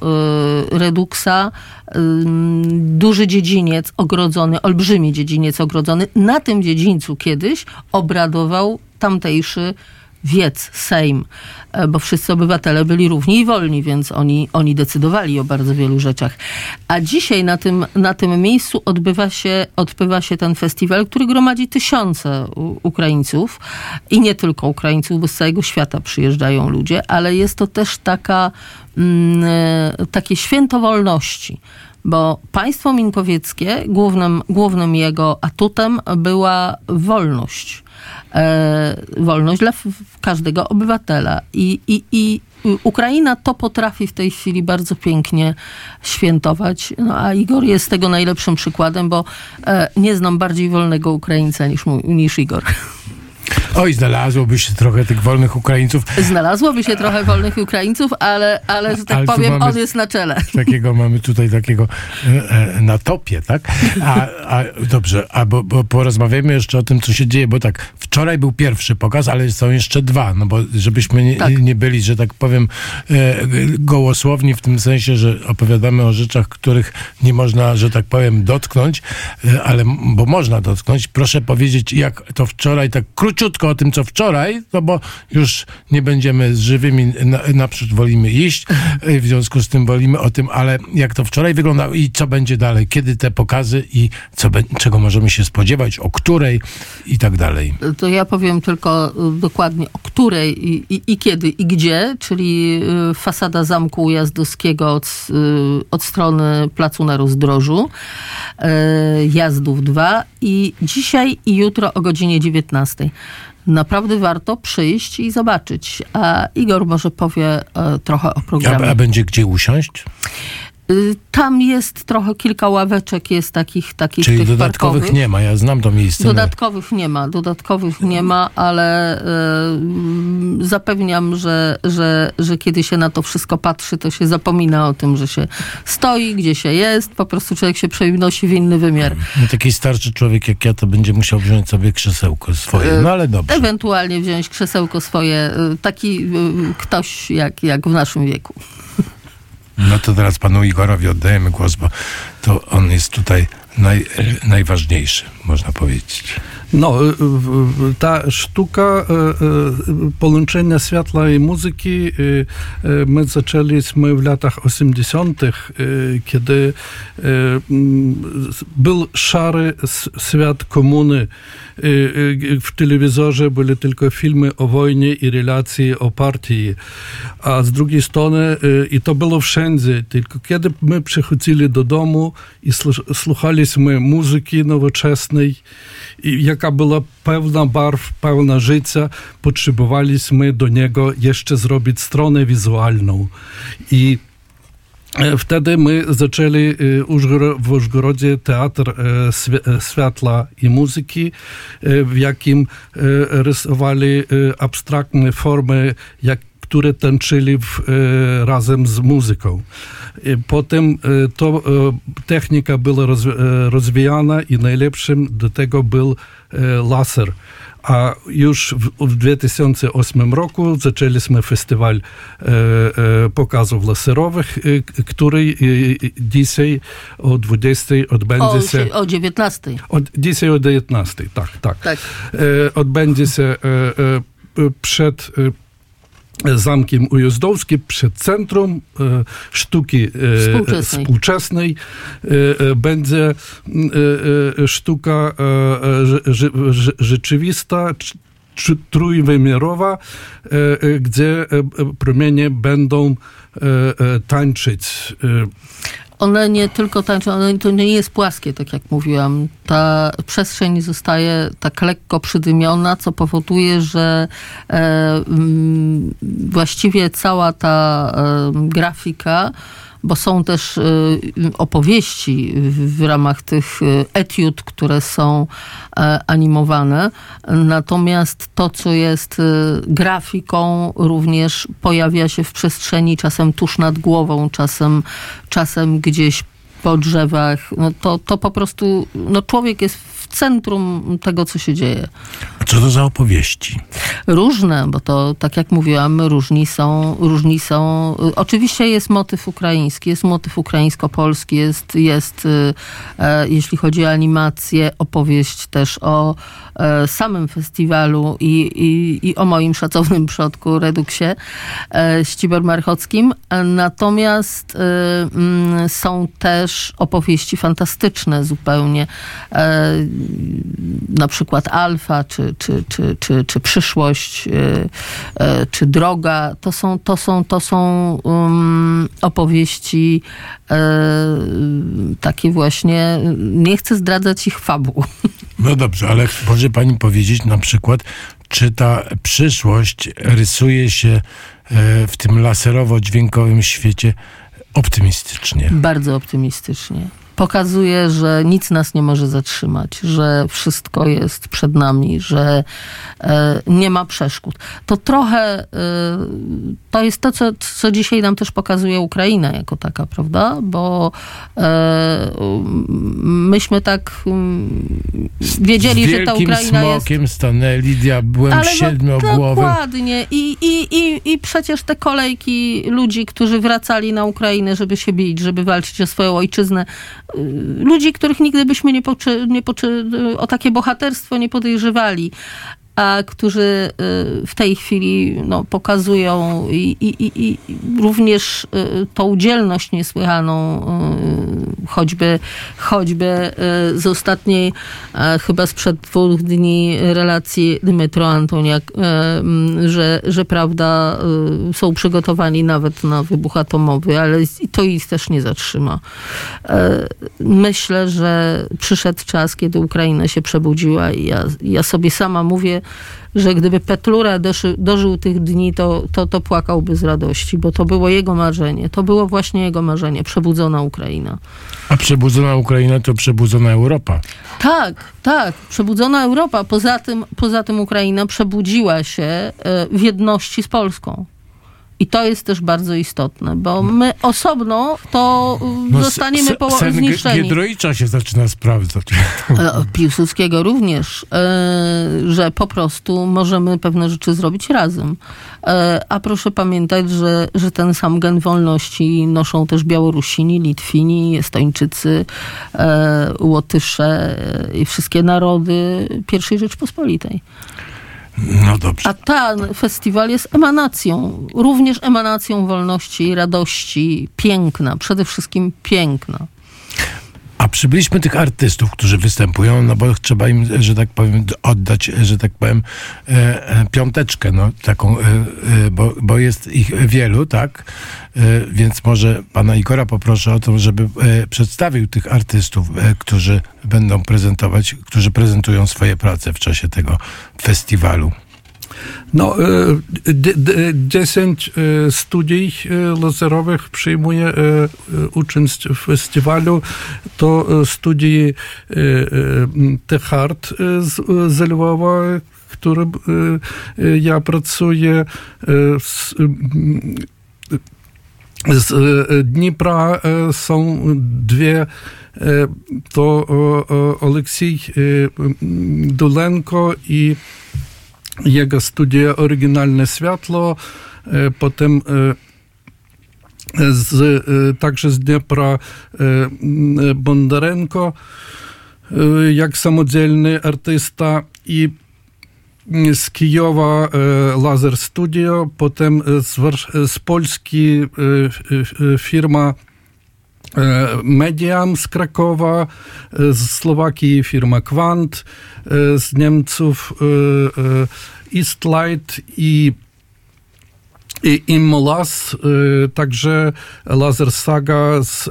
e, Reduksa ym, duży dziedziniec ogrodzony, olbrzymi dziedziniec ogrodzony. Na tym dziedzińcu kiedyś obradował tamtejszy wiec, Sejm, e, bo wszyscy obywatele byli równi i wolni, więc oni, oni decydowali o bardzo wielu rzeczach. A dzisiaj na tym, na tym miejscu odbywa się, odbywa się ten festiwal, który gromadzi tysiące Ukraińców i nie tylko Ukraińców, bo z całego świata przyjeżdżają ludzie, ale jest to też taka, mm, e, takie święto wolności bo państwo minkowieckie, głównym, głównym jego atutem była wolność. E, wolność dla każdego obywatela. I, i, I Ukraina to potrafi w tej chwili bardzo pięknie świętować. No, a Igor jest tego najlepszym przykładem, bo e, nie znam bardziej wolnego Ukraińca niż, niż Igor. Oj, znalazłoby się trochę tych wolnych Ukraińców. Znalazłoby się trochę wolnych Ukraińców, ale, ale że tak Ale powiem, on jest na czele. Takiego mamy tutaj takiego e, e, na topie, tak? A, a dobrze, a bo, bo porozmawiamy jeszcze o tym, co się dzieje, bo tak, wczoraj był pierwszy pokaz, ale są jeszcze dwa, no bo żebyśmy nie, Tak. nie byli, że tak powiem, e, gołosłowni w tym sensie, że opowiadamy o rzeczach, których nie można, że tak powiem, dotknąć, ale bo można dotknąć. Proszę powiedzieć, jak to wczoraj, tak króciutko o tym, co wczoraj, no bo już nie będziemy z żywymi, na, naprzód wolimy iść, e, w związku z tym wolimy o tym, ale jak to wczoraj wyglądało i co będzie dalej, kiedy te pokazy i co, czego możemy się spodziewać, o której i tak dalej. To ja powiem tylko y, dokładnie o której i, i, i kiedy i gdzie, czyli y, fasada Zamku Ujazdowskiego od, y, od strony Placu na Rozdrożu, Jazdów 2 i dzisiaj i jutro o godzinie 19. Naprawdę warto przyjść i zobaczyć. A Igor może powie y, trochę o A, programie. a będzie gdzie usiąść? Y, Tam jest trochę kilka ławeczek, jest takich, takich Czyli dodatkowych parkowych. nie ma, ja znam to miejsce. no. Dodatkowych nie ma, dodatkowych nie ma, ale y, zapewniam, że, że, że kiedy się na to wszystko patrzy, to się zapomina o tym, że się stoi, gdzie się jest, po prostu człowiek się przenosi w inny wymiar. No, taki starszy człowiek jak ja, to będzie musiał wziąć sobie krzesełko swoje. No ale dobrze. Ewentualnie wziąć krzesełko swoje, y, taki y, ktoś jak, jak w naszym wieku. No to teraz panu Igorowi oddajemy głos, bo to on jest tutaj naj, najważniejszy, można powiedzieć. Ta sztuka y, y, połączenia światła i muzyki y, y, my zaczęliśmy w latach 80., y, kiedy y, mm, z- był szary s- świat komuny. Y, y, W telewizorze były tylko filmy o wojnie i relacje o partii. A z drugiej strony, y, i to było wszędzie, tylko kiedy my przychodzili do domu i slu- słuchaliśmy muzyki nowoczesnej, i jaka była pełna barw, pełna życia, potrzebowaliśmy do niego jeszcze zrobić stronę wizualną. I e, Wtedy my zaczęli e, w Użgorodzie teatr e, światła i muzyki, w jakim rysowali abstraktne formy, jak, które tańczyli w, razem z muzyką. Potem to technika była rozwi- rozwijana i najlepszym do tego był laser. A już w, w 2008 roku zaczęliśmy festiwal e, e, pokazów laserowych, e, k- który e, dzisiaj o 20 odbędzie O, się... o 19. Od, dzisiaj o 19, tak, tak. Tak. E, odbędzie się e, e, przed e, Zamkiem Ujazdowskim, przed Centrum e, Sztuki e, Współczesnej. współczesnej. Będzie sztuka rze- rze- rze- rzeczywista, tr- tr- trójwymiarowa, gdzie promienie będą e, tańczyć. One nie tylko tańczą, one, to nie jest płaskie, tak jak mówiłam. Ta przestrzeń zostaje tak lekko przydymiona, co powoduje, że e, właściwie cała ta e, grafika bo są też y, opowieści w, ramach tych y, etiud, które są e, animowane. Natomiast to, co jest y, grafiką, również pojawia się w przestrzeni, czasem tuż nad głową, czasem, czasem gdzieś po drzewach. No to, to po prostu, no człowiek jest w centrum tego, co się dzieje. Co to za opowieści? Różne, bo to, tak jak mówiłam, różni są, różni są. Oczywiście jest motyw ukraiński, jest motyw ukraińsko-polski, jest, jest e, jeśli chodzi o animację, opowieść też o e, samym festiwalu i, i, i o moim szacownym przodku Reduksie e, Ścibor Marchockim. Natomiast e, mm, są też opowieści fantastyczne zupełnie. E, na przykład Alfa, czy, czy, czy, czy, czy Przyszłość, e, e, czy Droga. To są, to są, to są um, opowieści e, takie właśnie, nie chcę zdradzać ich fabuł. No dobrze, ale może pani powiedzieć na przykład, czy ta przyszłość rysuje się w tym laserowo-dźwiękowym świecie optymistycznie? Bardzo optymistycznie pokazuje, że nic nas nie może zatrzymać, że wszystko jest przed nami, że e, nie ma przeszkód. To trochę e, to jest to, co, co dzisiaj nam też pokazuje Ukraina jako taka, prawda? Bo e, myśmy tak wiedzieli, Z że ta Ukraina smokiem jest... stanęli diabłem Ale siedmiogłowy. Dokładnie. I, i, i, I przecież te kolejki ludzi, którzy wracali na Ukrainę, żeby się bić, żeby walczyć o swoją ojczyznę, ludzi, których nigdy byśmy nie, poczy, nie poczy, o takie bohaterstwo nie podejrzewali, którzy y, w tej chwili no, pokazują i, i, i, również y, tą dzielność niesłychaną, y, choćby, choćby z ostatniej, chyba sprzed dwóch dni relacji Dmytro Antoniak, że, że prawda, są przygotowani nawet na wybuch atomowy, ale to ich też nie zatrzyma. Myślę, że przyszedł czas, kiedy Ukraina się przebudziła i ja, ja sobie sama mówię, że gdyby Petlura doży, dożył tych dni, to, to, to płakałby z radości, bo to było jego marzenie. To było właśnie jego marzenie, przebudzona Ukraina. A przebudzona Ukraina to przebudzona Europa. Tak, tak, przebudzona Europa. Poza tym, poza tym Ukraina przebudziła się e, w jedności z Polską. I to jest też bardzo istotne, bo my osobno to no, zostaniemy po sen zniszczeni. Giedroicza się zaczyna sprawdzać. Piłsudskiego również, e, że po prostu możemy pewne rzeczy zrobić razem. E, a proszę pamiętać, że, że ten sam gen wolności noszą też Białorusini, Litwini, Estończycy, e, Łotysze i wszystkie narody I Rzeczpospolitej. No dobrze. A ten festiwal jest emanacją, również emanacją wolności, radości, piękna, przede wszystkim piękna. A przybyliśmy tych artystów, którzy występują, no bo trzeba im, że tak powiem, oddać, że tak powiem, e, e, piąteczkę, no taką, e, bo, bo jest ich wielu, tak? Więc może pana Igora poproszę o to, żeby przedstawił tych artystów, którzy będą prezentować, którzy prezentują swoje prace w czasie tego festiwalu. No, 10 studií laserowych przyjmuje uczestnictw w festiwalu. To studii Techart z, Lwowa, którym ja pracuję. Z, z Dnipra są dwie to Oleksiej Dulenko i jego studia Oryginalne Światło, potem z, także z Dniepra Bondarenko, jak samodzielny artysta i z Kijowa Laser Studio, potem z, z Polski firma Mediam z Krakowa, z Słowakii firma Quant, z Niemców Eastlight i i Immolas, także Laser Saga z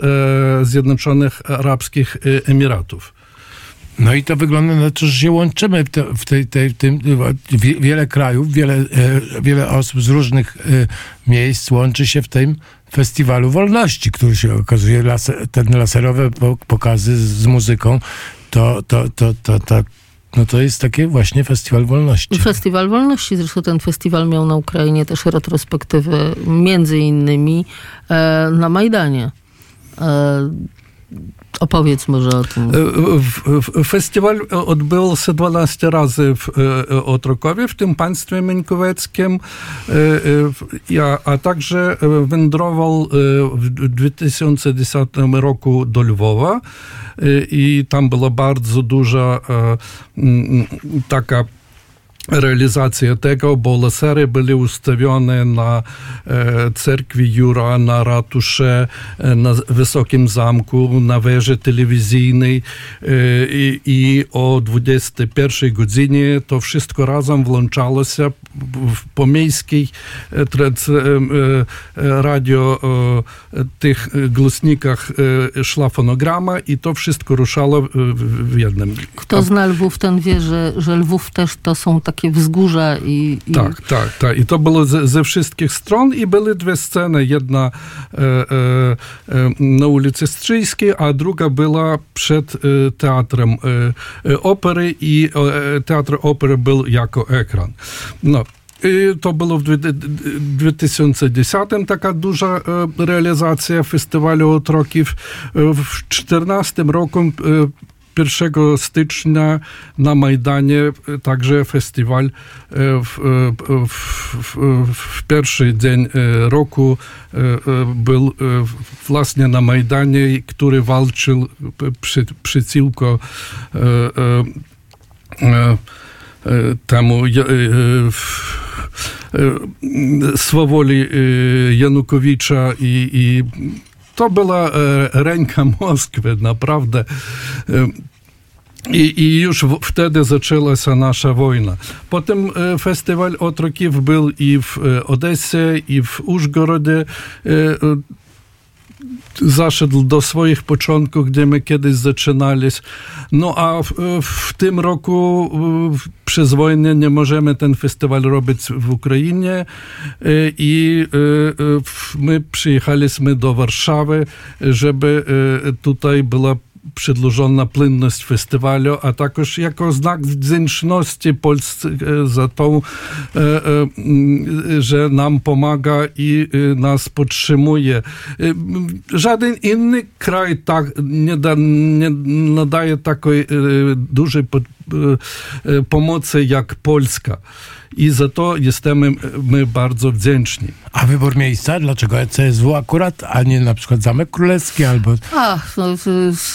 Zjednoczonych Arabskich Emiratów. No i to wygląda na to, że się łączymy w, te, w tej, tej, tym, wiele krajów, wiele, wiele osób z różnych miejsc łączy się w tym festiwalu wolności, który się okazuje, ten laserowe pokazy z muzyką, to, to, to, to, to, no to jest taki właśnie festiwal wolności. Festiwal wolności, zresztą ten festiwal miał na Ukrainie też retrospektywy, między innymi e, na Majdanie. E, Opowiedz może o tym. Festiwal odbył się 12 razy w Otrokowie, w tym państwie Mińkowieckim, a także wędrował w 2010 roku do Lwowa i tam była bardzo duża taka tego, bo lasery były ustawione na e, cerkwi Jura, na ratusze, e, na Wysokim Zamku, na wieży telewizyjnej e, i, i o 21 godzinie to wszystko razem włączało się w pomiejskiej e, e, e, radio tych głośnikach szła fonograma i to wszystko ruszało w jednym. Kto zna Lwów, ten wie, że, że Lwów też to są takie wzgórza i... i... Tak, tak, tak. I to było ze, ze wszystkich stron i były dwie sceny. Jedna e, e, na ulicy Strzyjskiej, a druga była przed e, teatrem opery i teatr opery był jako ekran. No, i to było w 2010 taka duża realizacja festiwalu Otrokiw. W 2014 roku 1 stycznia na Majdanie także festiwal w, w, w, w pierwszy dzień roku był właśnie na Majdanie, który walczył przeciwko temu swoboli Janukowicza i, i naprawdę. I, I, już w, wtedy zaczęła się nasza wojna. Potem e, festiwal Otrokiw był i w e, Odesie, i w Użgorodzie. E, swoich początków, gdzie my kiedyś zaczynaliśmy. No a w, w, tym roku przez wojnę nie możemy ten festiwal robić w Ukrainie i my przyjechaliśmy do Warszawy, żeby tutaj była przedłużona płynność festiwalu, a także jako znak wdzięczności Polsce za to, że nam pomaga i nas podtrzymuje. Żaden inny kraj tak nie, da, nie nadaje takiej dużej pomocy jak Polska i za to jesteśmy my bardzo wdzięczni. A wybór miejsca? Dlaczego CSW akurat, a nie na przykład Zamek Królewski albo... Ach, no,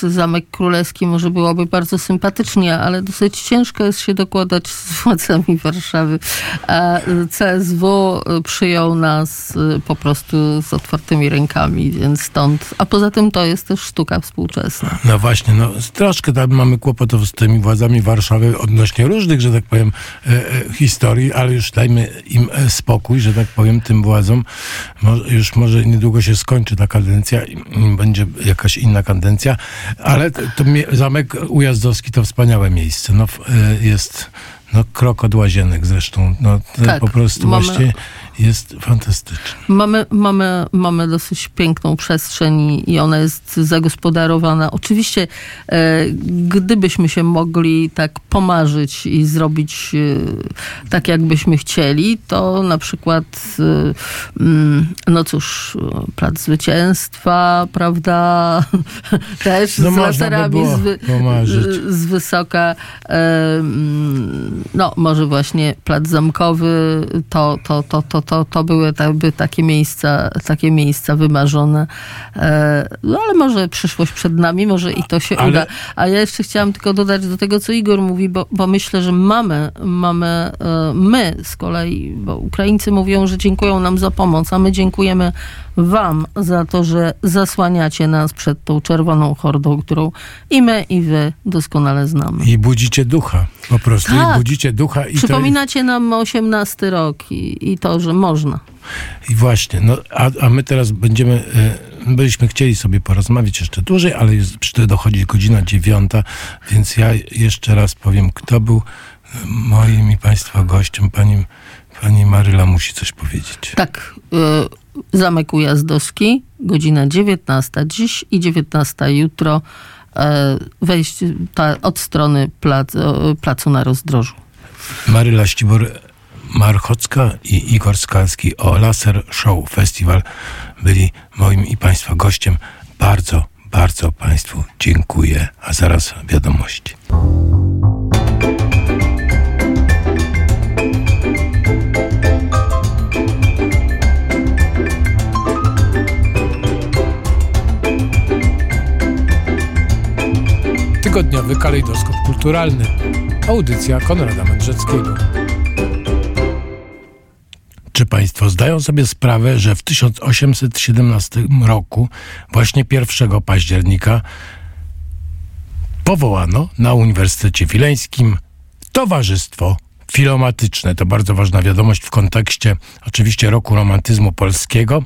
Zamek Królewski może byłoby bardzo sympatycznie, ale dosyć ciężko jest się dokładać z władzami Warszawy. A CSW przyjął nas y, po prostu z otwartymi rękami, więc stąd. A poza tym to jest też sztuka współczesna. No właśnie, no troszkę tam mamy kłopotów z tymi władzami Warszawy odnośnie różnych, że tak powiem, e, e, historii, ale już dajmy im e, spokój, że tak powiem, tym władzom. Już może niedługo się skończy ta kadencja i będzie jakaś inna kadencja, ale to, to zamek ujazdowski to wspaniałe miejsce. No, e, jest no, krok od łazienek zresztą. No, tak, po prostu mamy, właśnie jest fantastyczne. Mamy, mamy, mamy dosyć piękną przestrzeń i ona jest zagospodarowana. Oczywiście, e, gdybyśmy się mogli tak pomarzyć i zrobić e, tak, jakbyśmy chcieli, to na przykład, e, mm, no cóż, Plac Zwycięstwa, prawda, też no z laserami by z, z, wysoka. E, mm, no, może właśnie Plac Zamkowy, to, to, to, to to, to były by takie miejsca, takie miejsca wymarzone. E, no ale może przyszłość przed nami, może i to się ale... uda. A ja jeszcze chciałam tylko dodać do tego, co Igor mówi, bo, bo myślę, że mamy, mamy e, my z kolei, bo Ukraińcy mówią, że dziękują nam za pomoc, a my dziękujemy Wam za to, że zasłaniacie nas przed tą czerwoną hordą, którą i my, i Wy doskonale znamy. I budzicie ducha, po prostu. Tak. I budzicie ducha. I, to, Przypominacie nam 18 rok i, i to, że można. I właśnie, no, a, a my teraz będziemy, e, byliśmy chcieli sobie porozmawiać jeszcze dłużej, ale przy- dochodzi godzina dziewiąta, więc ja jeszcze raz powiem, kto był e, moim i Państwa gościem. Pani, pani Maryla musi coś powiedzieć. Tak, y, Zamek Ujazdowski, godzina 19 dziś i 19 jutro. E, wejść ta, od strony plac, o, placu na rozdrożu. Maryla Ścibor-Marchocka i Igor Skalski o Laser Show Festival byli moim i Państwa gościem. Bardzo, bardzo Państwu dziękuję. A zaraz wiadomości. Tygodniowy kalejdoskop kulturalny. Audycja Konrada Mędrzeckiego. Czy Państwo zdają sobie sprawę, że w 1817 roku, właśnie 1 października, powołano na Uniwersytecie Wileńskim Towarzystwo Filomatyczne. To bardzo ważna wiadomość w kontekście oczywiście roku romantyzmu polskiego.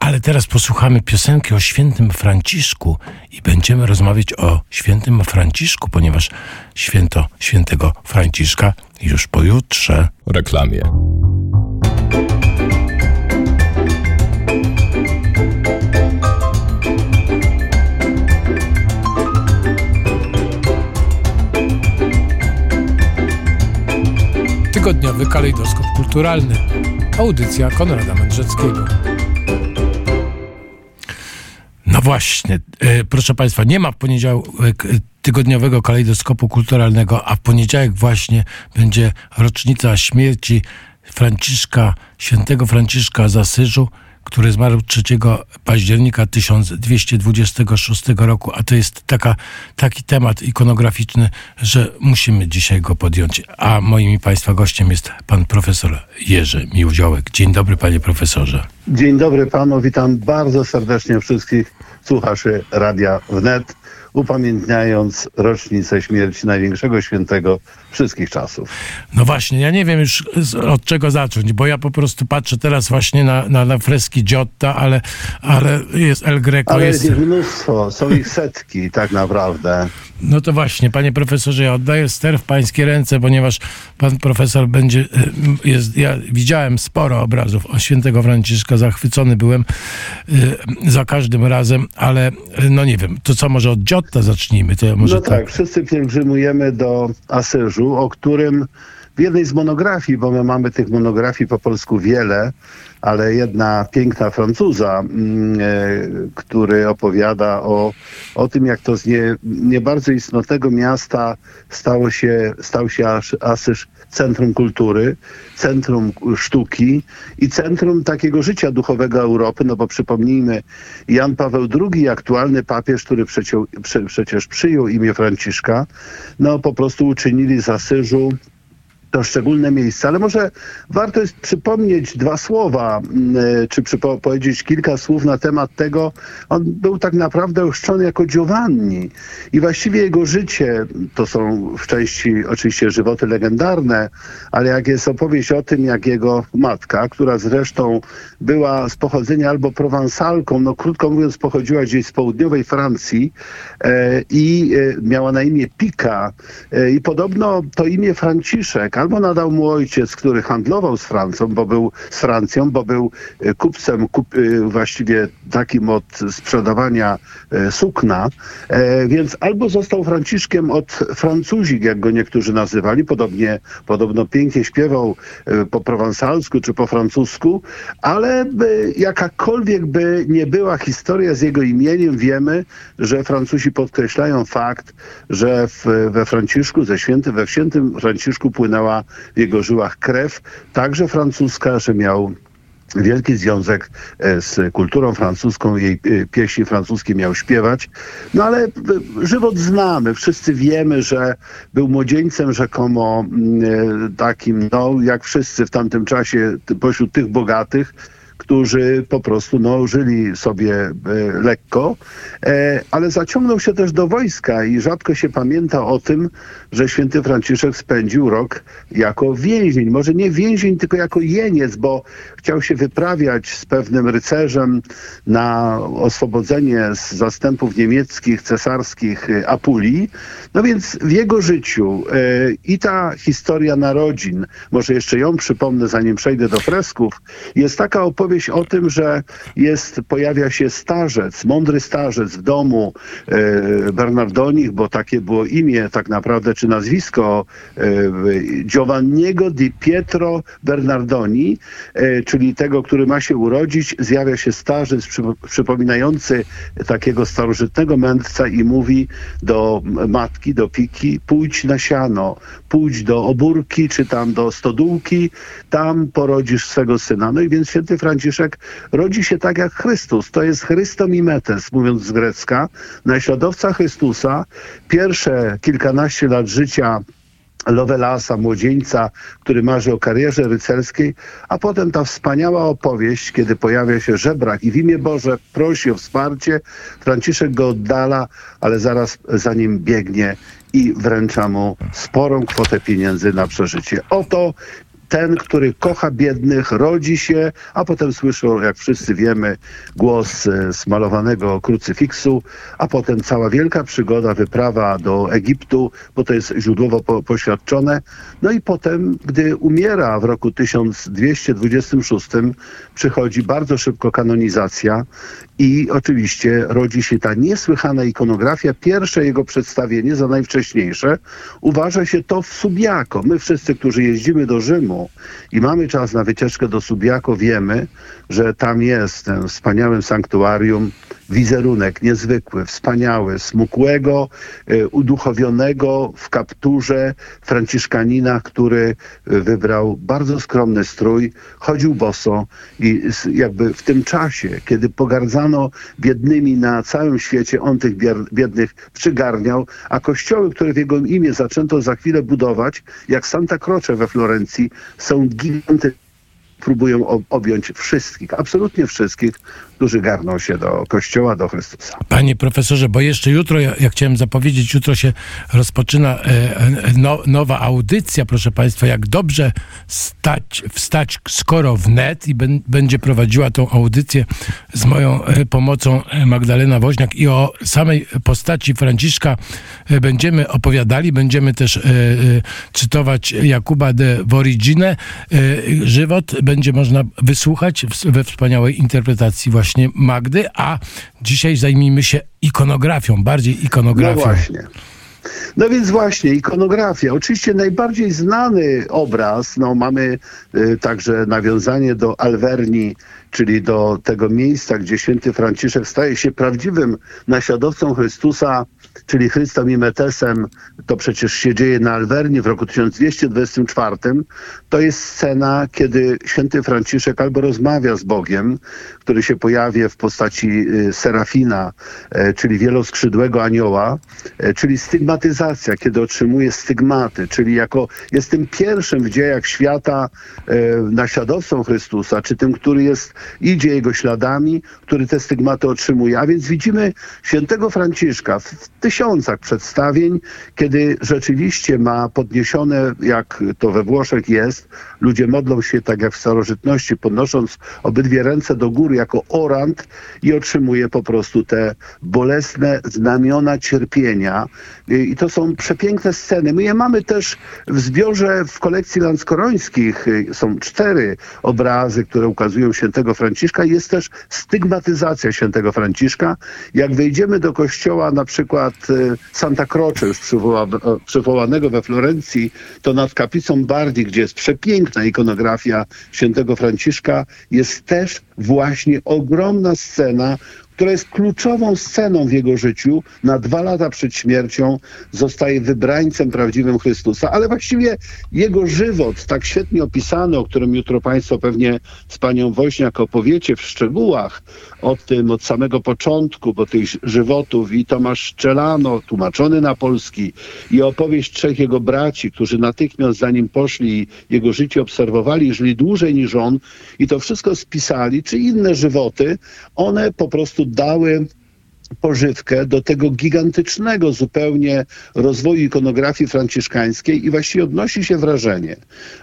Ale teraz posłuchamy piosenki o świętym Franciszku i będziemy rozmawiać o świętym Franciszku, ponieważ święto świętego Franciszka już pojutrze. reklamie. Tygodniowy kalejdoskop kulturalny. Audycja Konrada Mędrzeckiego. No właśnie, e, proszę Państwa, nie ma w poniedziałek e, tygodniowego kalejdoskopu kulturalnego, a w poniedziałek właśnie będzie rocznica śmierci Franciszka, świętego Franciszka z Asyżu, który zmarł 3 października 1226 roku, a to jest taka, taki temat ikonograficzny, że musimy dzisiaj go podjąć. A moim i Państwa gościem jest pan profesor Jerzy Miłziołek. Dzień dobry, panie profesorze. Dzień dobry panu, witam bardzo serdecznie wszystkich słuchaczy Radia Wnet, upamiętniając rocznicę śmierci największego świętego wszystkich czasów. No właśnie, ja nie wiem już od czego zacząć, bo ja po prostu patrzę teraz właśnie na, na, na freski Giotta, ale, ale jest El Greco, Ale jest... ich mnóstwo, są ich setki tak naprawdę. No to właśnie, panie profesorze, ja oddaję ster w pańskie ręce, ponieważ pan profesor będzie, y, jest, ja widziałem sporo obrazów o świętego Franciszka, zachwycony byłem y, za każdym razem, ale no nie wiem, to co, może od Giotta zacznijmy, to może No tak, wszyscy pielgrzymujemy do Asyżu, o którym w jednej z monografii, bo my mamy tych monografii po polsku wiele, ale jedna piękna Francuza, mm, e, który opowiada o, o tym, jak to z nie, nie bardzo istotnego miasta stało się, stał się Asyż centrum kultury, centrum sztuki i centrum takiego życia duchowego Europy, no bo przypomnijmy, Jan Paweł II, aktualny papież, który przeciął, prze, przecież przyjął imię Franciszka, no po prostu uczynili z Asyżu to szczególne miejsce, ale może warto jest przypomnieć dwa słowa, mm, e, czy przypo- powiedzieć kilka słów na temat tego. On był tak naprawdę ochrzczony jako Giovanni i właściwie jego życie, to są w części oczywiście żywoty legendarne, ale jak jest opowieść o tym, jak jego matka, która zresztą była z pochodzenia albo prowansalką, no krótko mówiąc pochodziła gdzieś z południowej Francji e, i e, miała na imię Pika e, i podobno to imię Franciszek albo nadał mu ojciec, który handlował z Francją, bo był z Francją, bo był e, kupcem kup, e, właściwie takim od sprzedawania e, sukna, więc albo został Franciszkiem od Francuzik, jak go niektórzy nazywali, podobnie, podobno pięknie śpiewał po prowansalsku czy po francusku, ale by, jakakolwiek by nie była historia z jego imieniem, wiemy, że Francuzi podkreślają fakt, że w, we Franciszku, ze świętym, we świętym Franciszku płynęła w jego żyłach krew, także francuska, że miał wielki związek e, z kulturą francuską, jej e, pieśni francuskie miał śpiewać. No ale e, żywot znamy, wszyscy wiemy, że był młodzieńcem rzekomo mm, takim, no jak wszyscy w tamtym czasie pośród tych bogatych, którzy po prostu no, żyli sobie e, lekko, e, ale zaciągnął się też do wojska i rzadko się pamięta o tym, że święty Franciszek spędził rok jako więzień. Może nie więzień, tylko jako jeniec, bo chciał się wyprawiać z pewnym rycerzem na oswobodzenie z zastępów niemieckich, cesarskich e, Apulii. No więc w jego życiu e, i ta historia narodzin, może jeszcze ją przypomnę, zanim przejdę do fresków, jest taka opowieść o tym, że jest, pojawia się starzec, mądry starzec w domu e, Bernardonich, bo takie było imię tak naprawdę, czy nazwisko e, Giovanniego di Pietro Bernardoni, e, czyli tego, który ma się urodzić, zjawia się starzec przypo- przypominający takiego starożytnego mędrca i mówi do matki, do piki, pójdź na siano, pójdź do obórki, czy tam do stodółki, tam porodzisz swego syna. No i więc święty Franciszek rodzi się tak jak Chrystus. To jest Chrystomimetes, mówiąc z grecka, naśladowca Chrystusa. Pierwsze kilkanaście lat życia Lovelasa, młodzieńca, który marzy o karierze rycerskiej, a potem ta wspaniała opowieść, kiedy pojawia się żebrak i w imię Boże prosi o wsparcie, Franciszek go oddala, ale zaraz za nim biegnie i wręcza mu sporą kwotę pieniędzy na przeżycie. Oto ten, który kocha biednych, rodzi się, a potem słyszą, jak wszyscy wiemy, głos e, smalowanego krucyfiksu, a potem cała wielka przygoda, wyprawa do Egiptu, bo to jest źródłowo po, poświadczone. No i potem, gdy umiera w roku 1226, przychodzi bardzo szybko kanonizacja i oczywiście rodzi się ta niesłychana ikonografia. Pierwsze jego przedstawienie za najwcześniejsze uważa się to w Subiaco. My wszyscy, którzy jeździmy do Rzymu i mamy czas na wycieczkę do Subiaco, wiemy, że tam jest ten wspaniałym sanktuarium wizerunek niezwykły, wspaniały, smukłego, e, uduchowionego w kapturze franciszkanina, który e, wybrał bardzo skromny strój, chodził boso i jakby w tym czasie, kiedy pogardzano biednymi na całym świecie, on tych biednych przygarniał, a kościoły, które w jego imię zaczęto za chwilę budować, jak Santa Croce we Florencji, są gigantyczne próbują ob- objąć wszystkich, absolutnie wszystkich, którzy garną się do Kościoła, do Chrystusa. Panie profesorze, bo jeszcze jutro, ja, ja chciałem zapowiedzieć, jutro się rozpoczyna e, e, no, nowa audycja, proszę Państwa, jak dobrze stać, wstać skoro wnet i będzie prowadziła tą audycję z moją e, pomocą Magdalena Woźniak i o samej postaci Franciszka będziemy opowiadali, będziemy też cytować Jakuba de Vorigine. Żywot będzie można wysłuchać we wspaniałej interpretacji właśnie Magdy, a dzisiaj zajmijmy się ikonografią, bardziej No ikonografią. właśnie. No więc właśnie, ikonografia. Oczywiście najbardziej znany obraz, no mamy y, także nawiązanie do Alverni, czyli do tego miejsca, gdzie święty Franciszek staje się prawdziwym naśladowcą Chrystusa, czyli Chrystomimetesem. To przecież się dzieje na Alverni w roku 1224. To jest scena, kiedy święty Franciszek albo rozmawia z Bogiem, który się pojawia w postaci y, Serafina, e, czyli wieloskrzydłego anioła, e, czyli stygmatyzacja, kiedy otrzymuje stygmaty, czyli jako jest tym pierwszym w dziejach świata e, naśladowcą Chrystusa, czy tym, który jest, idzie jego śladami, który te stygmaty otrzymuje. A więc widzimy świętego Franciszka w, w tysiącach przedstawień, kiedy rzeczywiście ma podniesione, jak to we Włoszech jest, ludzie modlą się tak jak w starożytności, podnosząc obydwie ręce do góry jako orant i otrzymuje po prostu te bolesne znamiona cierpienia. I to są przepiękne sceny. My je mamy też w zbiorze w kolekcji Lanskorońskich. Y, Są cztery obrazy, które ukazują świętego Franciszka. Jest też stygmatyzacja świętego Franciszka. Jak wejdziemy do kościoła na przykład Santa Croce, już przywoła, przywołanego we Florencji, to nad kaplicą Bardi, gdzie jest przepiękna ikonografia świętego Franciszka, jest też właśnie ogromna scena, która jest kluczową sceną w jego życiu. Na dwa lata przed śmiercią zostaje wybrańcem prawdziwym Chrystusa, ale właściwie jego żywot, tak świetnie opisany, o którym jutro Państwo pewnie z panią Woźniak opowiecie w szczegółach, o tym od samego początku, bo tych żywotów i Tomasz Czelano, tłumaczony na polski, i opowieść trzech jego braci, którzy natychmiast za nim poszli jego życie obserwowali, żyli dłużej niż on i to wszystko spisali, czy inne żywoty, one po prostu dały pożywkę do tego gigantycznego zupełnie rozwoju ikonografii franciszkańskiej i właściwie odnosi się wrażenie,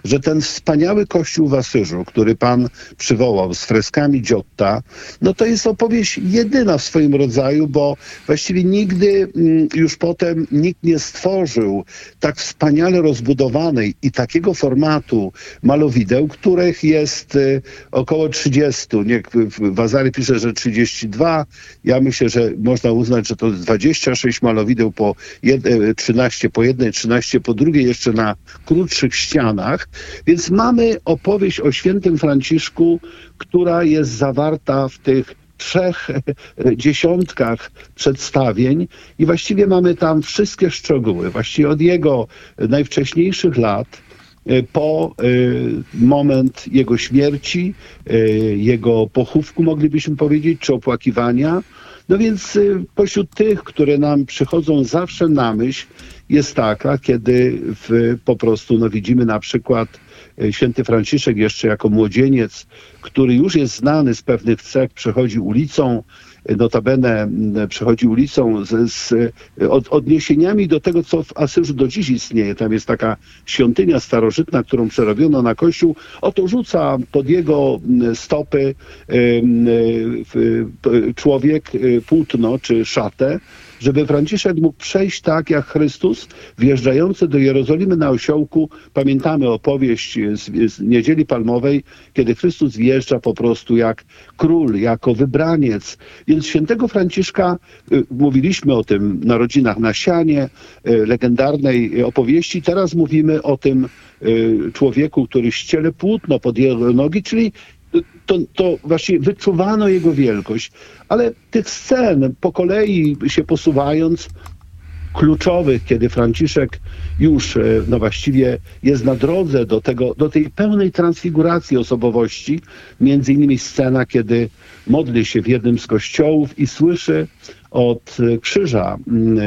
że ten wspaniały kościół w Asyżu, który pan przywołał z freskami Giotta, no to jest opowieść jedyna w swoim rodzaju, bo właściwie nigdy mm, już potem nikt nie stworzył tak wspaniale rozbudowanej i takiego formatu malowideł, których jest y, około 30. Nie, Wazary pisze, że 32. Ja myślę, że można uznać, że to 26 malowideł po jed, 13 po jednej, 13 po drugiej, jeszcze na krótszych ścianach. Więc mamy opowieść o świętym Franciszku, która jest zawarta w tych trzech dziesiątkach przedstawień i właściwie mamy tam wszystkie szczegóły, właściwie od jego najwcześniejszych lat po moment jego śmierci, jego pochówku, moglibyśmy powiedzieć, czy opłakiwania, no więc y, pośród tych, które nam przychodzą zawsze na myśl, jest taka, kiedy w, po prostu no, widzimy na przykład y, święty Franciszek jeszcze jako młodzieniec, który już jest znany z pewnych cech, przechodzi ulicą, notabene przechodzi ulicą z, z od, odniesieniami do tego, co w Asyżu do dziś istnieje. Tam jest taka świątynia starożytna, którą przerobiono na kościół. Oto rzuca pod jego stopy człowiek płótno czy szatę, żeby Franciszek mógł przejść tak jak Chrystus, wjeżdżający do Jerozolimy na osiołku. Pamiętamy opowieść z, z Niedzieli Palmowej, kiedy Chrystus wjeżdża po prostu jak król, jako wybraniec. Więc świętego Franciszka, y, mówiliśmy o tym narodzinach na sianie, y, legendarnej opowieści, teraz mówimy o tym y, człowieku, który ściele płótno pod jego nogi, czyli to, to właśnie wyczuwano jego wielkość. Ale tych scen po kolei się posuwając, kluczowych, kiedy Franciszek już e, no właściwie jest na drodze do, tego, do tej pełnej transfiguracji osobowości, między innymi scena, kiedy modli się w jednym z kościołów i słyszy od krzyża, mm,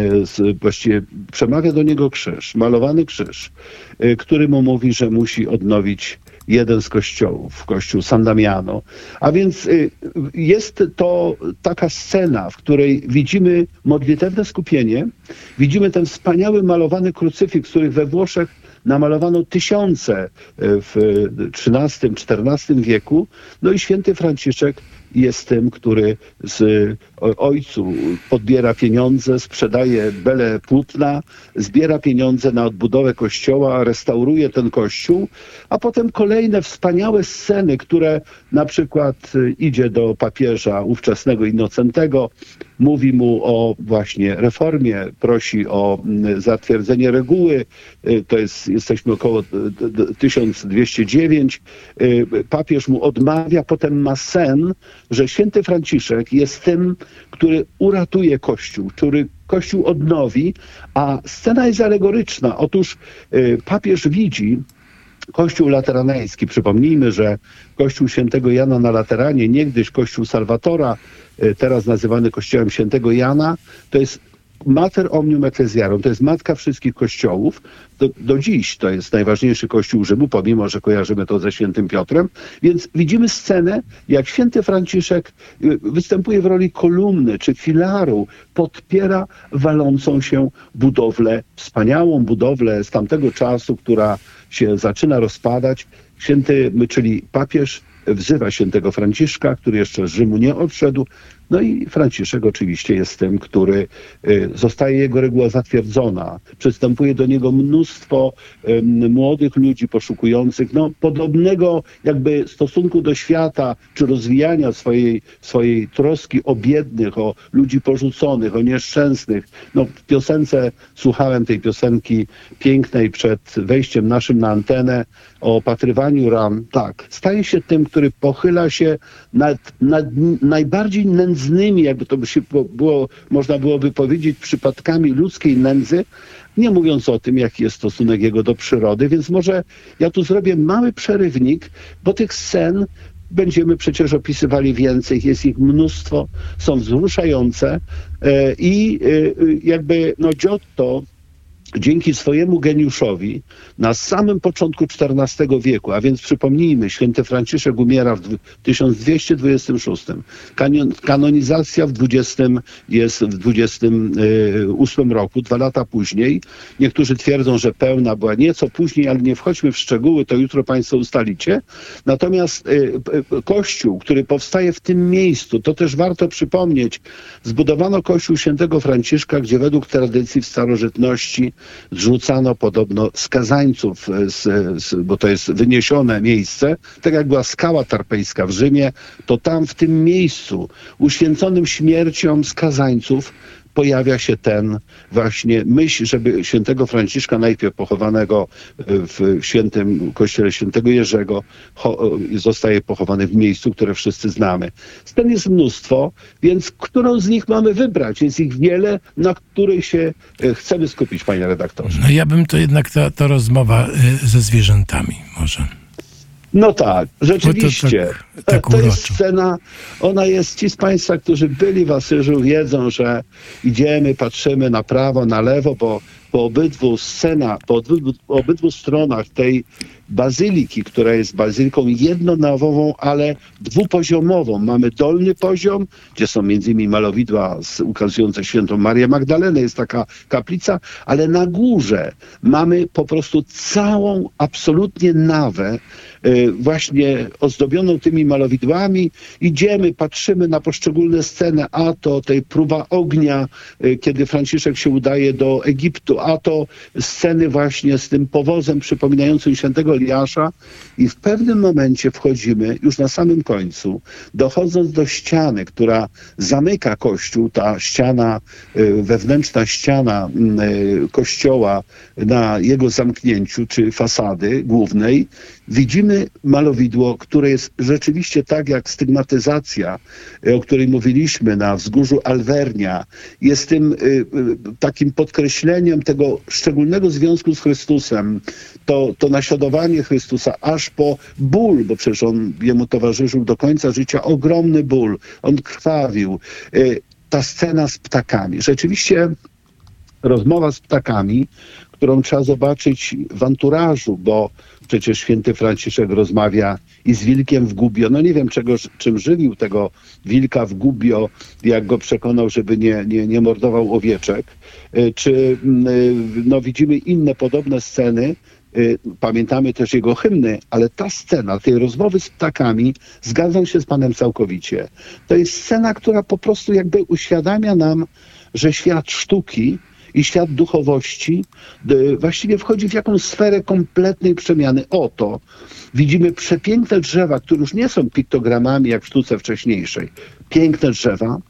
właściwie przemawia do niego krzyż, malowany krzyż, e, który mu mówi, że musi odnowić jeden z kościołów, kościół San Damiano. A więc y, jest to taka scena, w której widzimy modlitewne skupienie, widzimy ten wspaniały malowany krucyfiks, których we Włoszech namalowano tysiące y, w XIII-XIV wieku. No i święty Franciszek jest tym, który z ojcu podbiera pieniądze, sprzedaje bele płótna, zbiera pieniądze na odbudowę kościoła, restauruje ten kościół, a potem kolejne wspaniałe sceny, które na przykład idzie do papieża ówczesnego Innocentego, mówi mu o właśnie reformie, prosi o mm, zatwierdzenie reguły, y, to jest, jesteśmy około 1209, y, papież mu odmawia, potem ma sen, że święty Franciszek jest tym, który uratuje Kościół, który Kościół odnowi, a scena jest alegoryczna. Otóż y, papież widzi, Kościół lateraneński, przypomnijmy, że Kościół świętego Jana na Lateranie, niegdyś Kościół Salwatora, y, teraz nazywany Kościołem świętego Jana, to jest Mater Omnium Ecclesiarum, to jest matka wszystkich kościołów. Do, do, dziś to jest najważniejszy kościół Rzymu, pomimo, że kojarzymy to ze świętym Piotrem. Więc widzimy scenę, jak święty Franciszek y, występuje w roli kolumny czy filaru, podpiera walącą się budowlę, wspaniałą budowlę z tamtego czasu, która się zaczyna rozpadać. Święty, czyli papież wzywa świętego Franciszka, który jeszcze z Rzymu nie odszedł, no i Franciszek oczywiście jest tym, który y, zostaje jego reguła zatwierdzona. Przystępuje do niego mnóstwo młodych ludzi poszukujących no, podobnego jakby stosunku do świata, czy rozwijania swojej, swojej troski o biednych, o ludzi porzuconych, o nieszczęsnych. No, w piosence słuchałem tej piosenki pięknej przed wejściem naszym na antenę o opatrywaniu ram. Tak, staje się tym, który pochyla się nad, nad najbardziej nędznymi nędznymi, jakby to by się było, można byłoby powiedzieć, przypadkami ludzkiej nędzy, nie mówiąc o tym, jaki jest stosunek jego do przyrody, więc może ja tu zrobię mały przerywnik, bo tych scen będziemy przecież opisywali więcej, jest ich mnóstwo, są wzruszające. E, i e, jakby no Giotto dzięki swojemu geniuszowi na samym początku XIV wieku, a więc przypomnijmy, święty Franciszek umiera w 1226, kanonizacja w 20 jest w 28 roku, dwa lata później. Niektórzy twierdzą, że pełna była nieco później, ale nie wchodźmy w szczegóły, to jutro Państwo ustalicie. Natomiast y, y, kościół, który powstaje w tym miejscu, to też warto przypomnieć, zbudowano kościół świętego Franciszka, gdzie według tradycji w starożytności zrzucano podobno skazańców, e, z, z, bo to jest wyniesione miejsce, tak jak była skała tarpejska w Rzymie, to tam w tym miejscu uświęconym śmiercią skazańców pojawia się ten właśnie myśl, żeby świętego Franciszka, najpierw pochowanego e, w świętym kościele świętego Jerzego, e, zostaje pochowany w miejscu, które wszyscy znamy. Ten jest mnóstwo, więc którą z nich mamy wybrać? Jest ich wiele, na której się e, chcemy skupić, panie redaktorze. No ja bym to jednak, ta, ta rozmowa ze zwierzętami może. No tak, rzeczywiście. To, tak, tak to jest scena, ona jest, ci z Państwa, którzy byli w Asyżu wiedzą, że idziemy, patrzymy na prawo, na lewo, bo po obydwu scena, po obydwu, po obydwu stronach tej bazyliki, która jest bazyliką jednonawową, ale dwupoziomową. Mamy dolny poziom, gdzie są między innymi malowidła ukazujące świętą Marię Magdalenę, jest taka kaplica, ale na górze mamy po prostu całą absolutnie nawę, y, właśnie ozdobioną tymi malowidłami. Idziemy, patrzymy na poszczególne sceny, a to tej próba ognia, y, kiedy Franciszek się udaje do Egiptu, a to sceny właśnie z tym powozem przypominającym świętego Eliasza i w pewnym momencie wchodzimy, już na samym końcu, dochodząc do ściany, która zamyka kościół, ta ściana, y, wewnętrzna ściana mm, y, kościoła na jego zamknięciu, czy fasady głównej, widzimy malowidło, które jest rzeczywiście tak jak stygmatyzacja, y, o której mówiliśmy na wzgórzu Alvernia, jest tym takim podkreśleniem tego szczególnego związku z Chrystusem, to, to naśladowanie Chrystusa aż po ból, bo przecież on jemu towarzyszył do końca życia ogromny ból, on krwawił. Ta scena z ptakami. Rzeczywiście rozmowa z ptakami, którą trzeba zobaczyć w anturażu, bo przecież święty Franciszek rozmawia i z wilkiem w Gubio. No nie wiem, czego, czym żywił tego wilka w Gubio, jak go przekonał, żeby nie, nie, nie mordował owieczek. Y, czy mm, y, no, widzimy inne podobne sceny, Y, pamiętamy też jego hymny, ale ta scena tej rozmowy z ptakami, zgadzam się z panem całkowicie. To jest scena, która po prostu jakby uświadamia nam, że świat sztuki i świat duchowości y, właściwie wchodzi w jakąś sferę kompletnej przemiany. Oto widzimy przepiękne drzewa, które już nie są piktogramami jak w sztuce wcześniejszej. Piękne drzewa,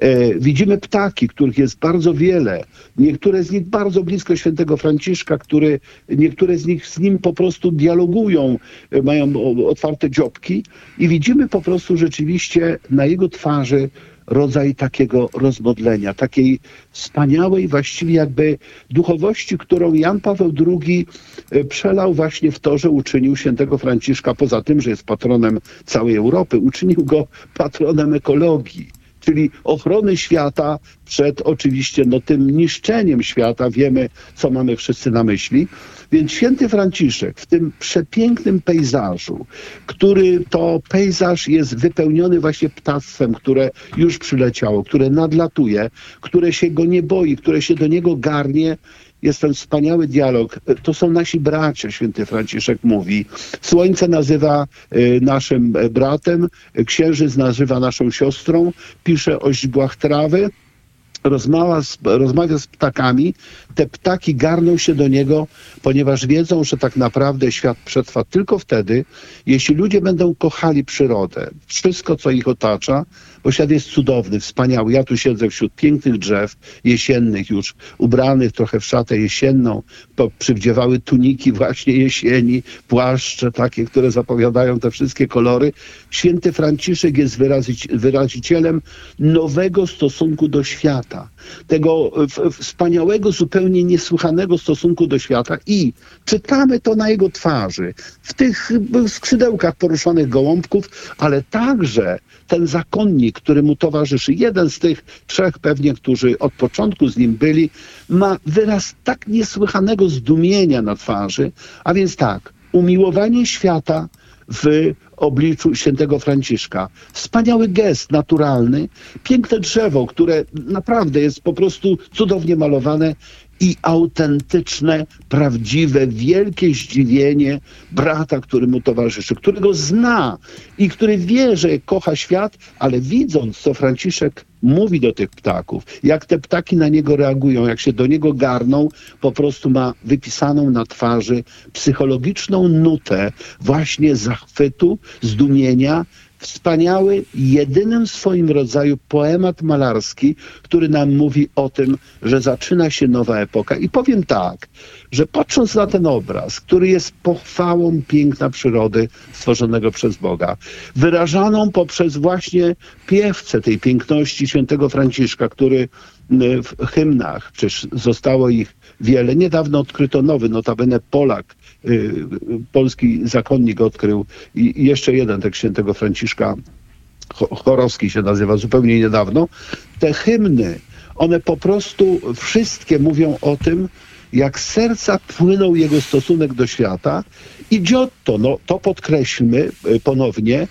E, widzimy ptaki, których jest bardzo wiele. Niektóre z nich bardzo blisko świętego Franciszka, który, niektóre z nich z nim po prostu dialogują, e, mają otwarte dziobki i widzimy po prostu rzeczywiście na jego twarzy rodzaj takiego rozmodlenia, takiej wspaniałej właściwie jakby duchowości, którą Jan Paweł II e, przelał właśnie w to, że uczynił świętego Franciszka, poza tym, że jest patronem całej Europy, uczynił go patronem ekologii czyli ochrony świata przed oczywiście no, tym niszczeniem świata. Wiemy, co mamy wszyscy na myśli. Więc święty Franciszek w tym przepięknym pejzażu, który to pejzaż jest wypełniony właśnie ptactwem, które już przyleciało, które nadlatuje, które się go nie boi, które się do niego garnie, jest ten wspaniały dialog. To są nasi bracia, święty Franciszek mówi. Słońce nazywa y, naszym bratem, księżyc nazywa naszą siostrą, pisze o źdźbłach trawy, rozmawia z, rozmawia z ptakami, te ptaki garną się do niego, ponieważ wiedzą, że tak naprawdę świat przetrwa tylko wtedy, jeśli ludzie będą kochali przyrodę, wszystko, co ich otacza, bo świat jest cudowny, wspaniały. Ja tu siedzę wśród pięknych drzew, jesiennych już, ubranych trochę w szatę jesienną, przywdziewały tuniki właśnie jesieni, płaszcze takie, które zapowiadają te wszystkie kolory. Święty Franciszek jest wyrazici wyrazicielem nowego stosunku do świata, tego w, wspaniałego, zupełnie niesłychanego stosunku do świata i czytamy to na jego twarzy, w tych skrzydełkach poruszonych gołąbków, ale także ten zakonnik, który mu towarzyszy, jeden z tych trzech pewnie, którzy od początku z nim byli, ma wyraz tak niesłychanego zdumienia na twarzy, a więc tak, umiłowanie świata w obliczu świętego Franciszka. Wspaniały gest naturalny, piękne drzewo, które naprawdę jest po prostu cudownie malowane i autentyczne, prawdziwe, wielkie zdziwienie brata, który mu towarzyszy, którego zna i który wie, że kocha świat, ale widząc, co Franciszek mówi do tych ptaków, jak te ptaki na niego reagują, jak się do niego garną, po prostu ma wypisaną na twarzy psychologiczną nutę właśnie zachwytu, zdumienia, wspaniały, jedynym w swoim rodzaju poemat malarski, który nam mówi o tym, że zaczyna się nowa epoka. I powiem tak, że patrząc na ten obraz, który jest pochwałą piękna przyrody stworzonego przez Boga, wyrażaną poprzez właśnie piewce tej piękności świętego Franciszka, który w hymnach, przecież zostało ich wiele. Niedawno odkryto nowy, notabene Polak, y, polski zakonnik odkrył i jeszcze jeden tekst świętego Franciszka, Chorowski się nazywa, zupełnie niedawno. Te hymny, one po prostu wszystkie mówią o tym, jak serca płynął jego stosunek do świata i Giotto, no to podkreślmy y, ponownie,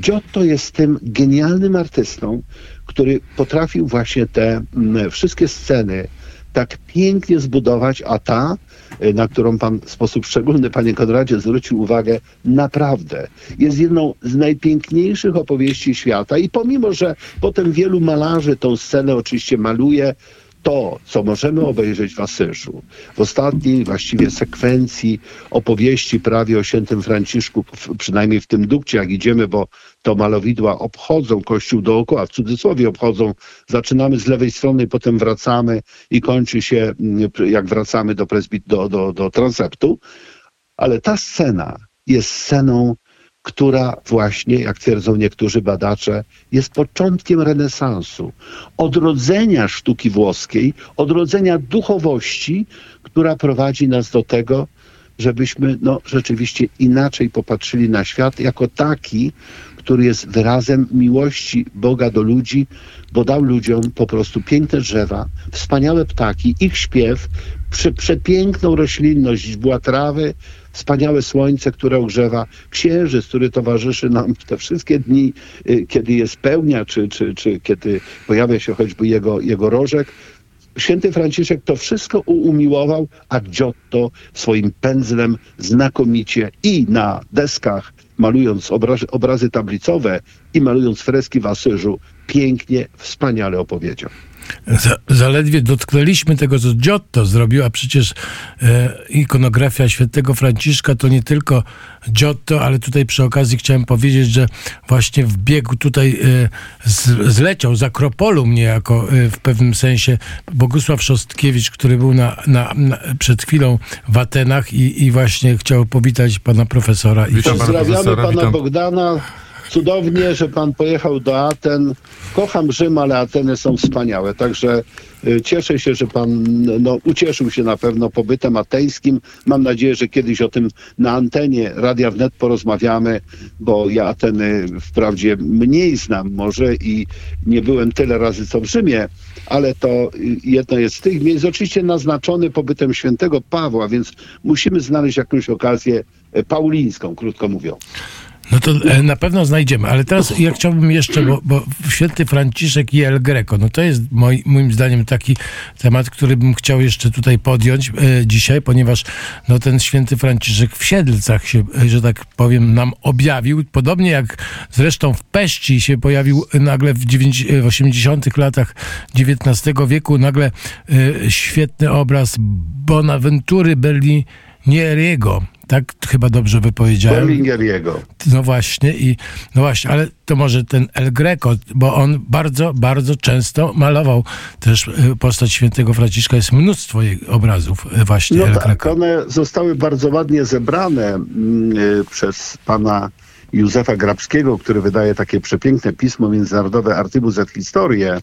Giotto jest tym genialnym artystą, który potrafił właśnie te mm, wszystkie sceny tak pięknie zbudować, a ta, y, na którą pan w sposób szczególny, panie Konradzie, zwrócił uwagę, naprawdę jest jedną z najpiękniejszych opowieści świata. I pomimo, że potem wielu malarzy tą scenę oczywiście maluje, to, co możemy obejrzeć w Asyżu, w ostatniej właściwie sekwencji opowieści prawie o świętym Franciszku, przynajmniej w tym dukcie, jak idziemy, bo to malowidła obchodzą kościół dookoła, w cudzysłowie obchodzą, zaczynamy z lewej strony, potem wracamy i kończy się, mm, jak wracamy do, presbit, do, do, do transeptu, ale ta scena jest sceną która właśnie, jak twierdzą niektórzy badacze, jest początkiem renesansu, odrodzenia sztuki włoskiej, odrodzenia duchowości, która prowadzi nas do tego, żebyśmy no, rzeczywiście inaczej popatrzyli na świat jako taki, który jest wyrazem miłości Boga do ludzi, bo dał ludziom po prostu piękne drzewa, wspaniałe ptaki, ich śpiew, prze, przepiękną roślinność, była trawy, wspaniałe słońce, które ogrzewa, księżyc, który towarzyszy nam te wszystkie dni, y, kiedy jest pełnia, czy, czy, czy kiedy pojawia się choćby jego, jego rożek. Święty Franciszek to wszystko umiłował, a Giotto swoim pędzlem znakomicie i na deskach, malując obrazy, obrazy tablicowe i malując freski w Asyżu, pięknie, wspaniale opowiedział. Zaledwie dotknęliśmy tego, co Giotto zrobił, a przecież e, ikonografia świętego Franciszka to nie tylko Giotto, ale tutaj przy okazji chciałem powiedzieć, że właśnie w biegu tutaj e, z, zleciał z Akropolum niejako e, w pewnym sensie Bogusław Szostkiewicz, który był na, na, na, przed chwilą w Atenach i, i właśnie chciał powitać pana profesora. Witam Pozdrawiamy pana, pana Bogdana cudownie, że pan pojechał do Aten. Kocham Rzym, ale Ateny są wspaniałe. Także y, cieszę się, że pan no, ucieszył się na pewno pobytem ateńskim. Mam nadzieję, że kiedyś o tym na antenie Radia Wnet porozmawiamy, bo ja Ateny wprawdzie mniej znam może i nie byłem tyle razy co w Rzymie, ale to y, jedno jest z tych miejsc, oczywiście naznaczony pobytem świętego Pawła, więc musimy znaleźć jakąś okazję y, paulińską, krótko mówiąc. No to e, na pewno znajdziemy, ale teraz ja chciałbym jeszcze, bo, bo święty Franciszek i El Greco, no to jest moi, moim zdaniem taki temat, który bym chciał jeszcze tutaj podjąć e, dzisiaj, ponieważ no ten święty Franciszek w Siedlcach się, e, że tak powiem, nam objawił, podobnie jak zresztą w Peści się pojawił nagle w, 90, w 80 latach XIX wieku, nagle e, świetny obraz Bonaventury Berlinieriego, tak chyba dobrze wypowiedziałem. Berlingeriego. No właśnie, i no właśnie, ale to może ten El Greco, bo on bardzo, bardzo często malował też y, postać świętego Franciszka. Jest mnóstwo jej obrazów y, właśnie No El tak, Greco. one zostały bardzo ładnie zebrane mm, y, przez pana Józefa Grabskiego, który wydaje takie przepiękne pismo międzynarodowe Artybus et Historie.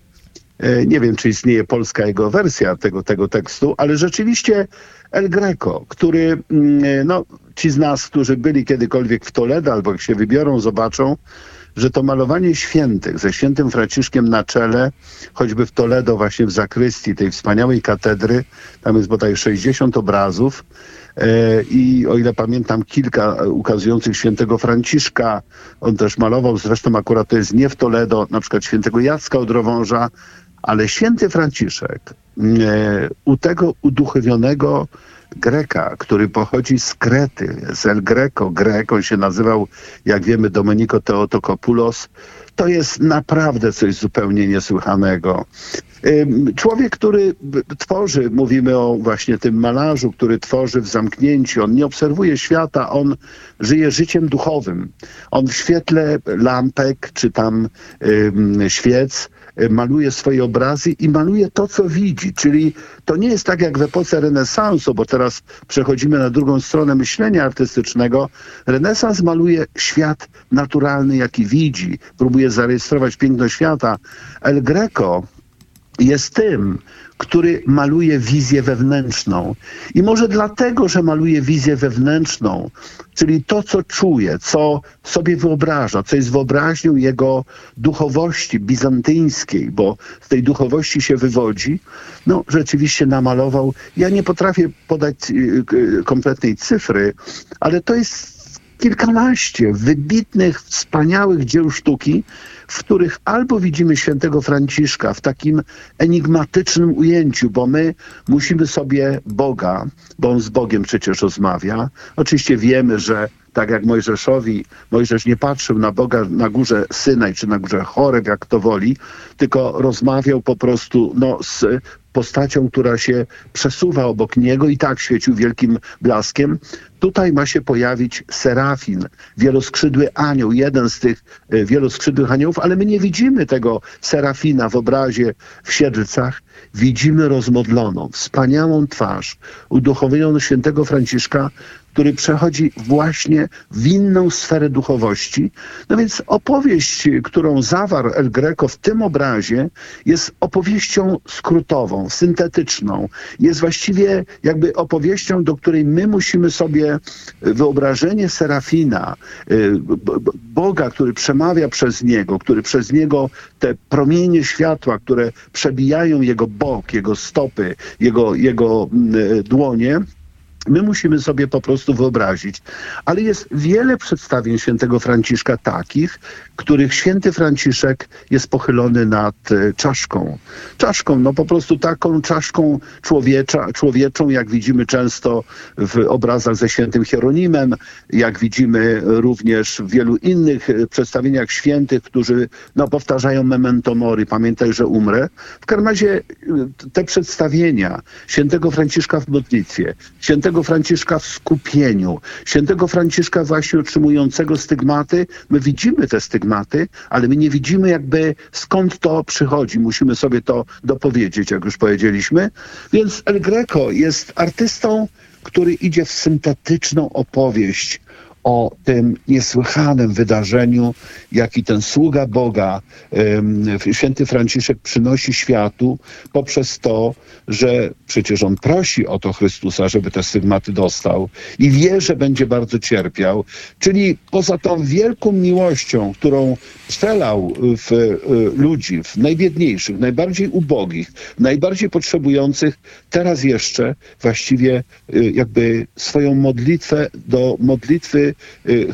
Nie wiem, czy istnieje polska jego wersja tego, tego tekstu, ale rzeczywiście El Greco, który, mm, e, no, ci z nas, którzy byli kiedykolwiek w Toledo albo jak się wybiorą, zobaczą, że to malowanie świętych ze świętym Franciszkiem na czele, choćby w Toledo, właśnie w zakrystii tej wspaniałej katedry, tam jest bodaj 60 obrazów e, i o ile pamiętam kilka ukazujących świętego Franciszka, on też malował, zresztą akurat to jest nie w Toledo, na przykład świętego Jacka od Rowąża, ale święty Franciszek e, u tego uduchowionego Greka, który pochodzi z Krety, z El Greco, Grek, on się nazywał, jak wiemy, Domenico Teotokopoulos, to jest naprawdę coś zupełnie niesłychanego. Ym, Człowiek, który tworzy, mówimy o właśnie tym malarzu, który tworzy w zamknięciu, on nie obserwuje świata, on żyje życiem duchowym. On w świetle lampek czy tam świec maluje swoje obrazy i maluje to, co widzi. Czyli to nie jest tak jak w epoce renesansu, bo teraz przechodzimy na drugą stronę myślenia artystycznego. Renesans maluje świat naturalny, jaki widzi, próbuje zarejestrować piękno świata. El Greco jest tym, który maluje wizję wewnętrzną. I może dlatego, że maluje wizję wewnętrzną, czyli to, co czuje, co sobie wyobraża, co jest wyobraźnią jego duchowości bizantyńskiej, bo z tej duchowości się wywodzi, no rzeczywiście namalował. Ja nie potrafię podać y, y, kompletnej cyfry, ale to jest kilkanaście wybitnych, wspaniałych dzieł sztuki, w których albo widzimy świętego Franciszka w takim enigmatycznym ujęciu, bo my musimy sobie Boga, bo on z Bogiem przecież rozmawia. Oczywiście wiemy, że tak jak Mojżeszowi, Mojżesz nie patrzył na Boga na górze Synaj czy na górze Choreb, jak to woli, tylko rozmawiał po prostu no, z postacią, która się przesuwa obok niego i tak świecił wielkim blaskiem. Tutaj ma się pojawić serafin, wieloskrzydły anioł, jeden z tych e, wieloskrzydłych aniołów, ale my nie widzimy tego serafina w obrazie w Siedlcach. Widzimy rozmodloną, wspaniałą twarz uduchowioną świętego Franciszka, który przechodzi właśnie w inną sferę duchowości. No więc opowieść, którą zawarł El Greco w tym obrazie, jest opowieścią skrótową, syntetyczną. Jest właściwie jakby opowieścią, do której my musimy sobie wyobrażenie Serafina, y, Boga, który przemawia przez niego, który przez niego te promienie światła, które przebijają jego bok, jego stopy, jego, jego mm, dłonie, My musimy sobie po prostu wyobrazić. Ale jest wiele przedstawień świętego Franciszka takich, których święty Franciszek jest pochylony nad e, czaszką. Czaszką, no po prostu taką czaszką człowiecza, człowieczą, jak widzimy często w obrazach ze świętym Hieronimem, jak widzimy również w wielu innych e, przedstawieniach świętych, którzy no, powtarzają memento mori, pamiętaj, że umrę. W każdym razie e, te przedstawienia świętego Franciszka w modlitwie, świętego Franciszka w skupieniu, świętego Franciszka właśnie otrzymującego stygmaty, my widzimy te stygmaty, ale my nie widzimy jakby skąd to przychodzi. Musimy sobie to dopowiedzieć, jak już powiedzieliśmy. Więc El Greco jest artystą, który idzie w syntetyczną opowieść o tym niesłychanym wydarzeniu, jaki ten sługa Boga, święty Franciszek, przynosi światu poprzez to, że przecież on prosi o to Chrystusa, żeby te stygmaty dostał i wie, że będzie bardzo cierpiał. Czyli poza tą wielką miłością, którą przelał w y, ludzi, w najbiedniejszych, najbardziej ubogich, najbardziej potrzebujących, teraz jeszcze właściwie y, jakby swoją modlitwę do modlitwy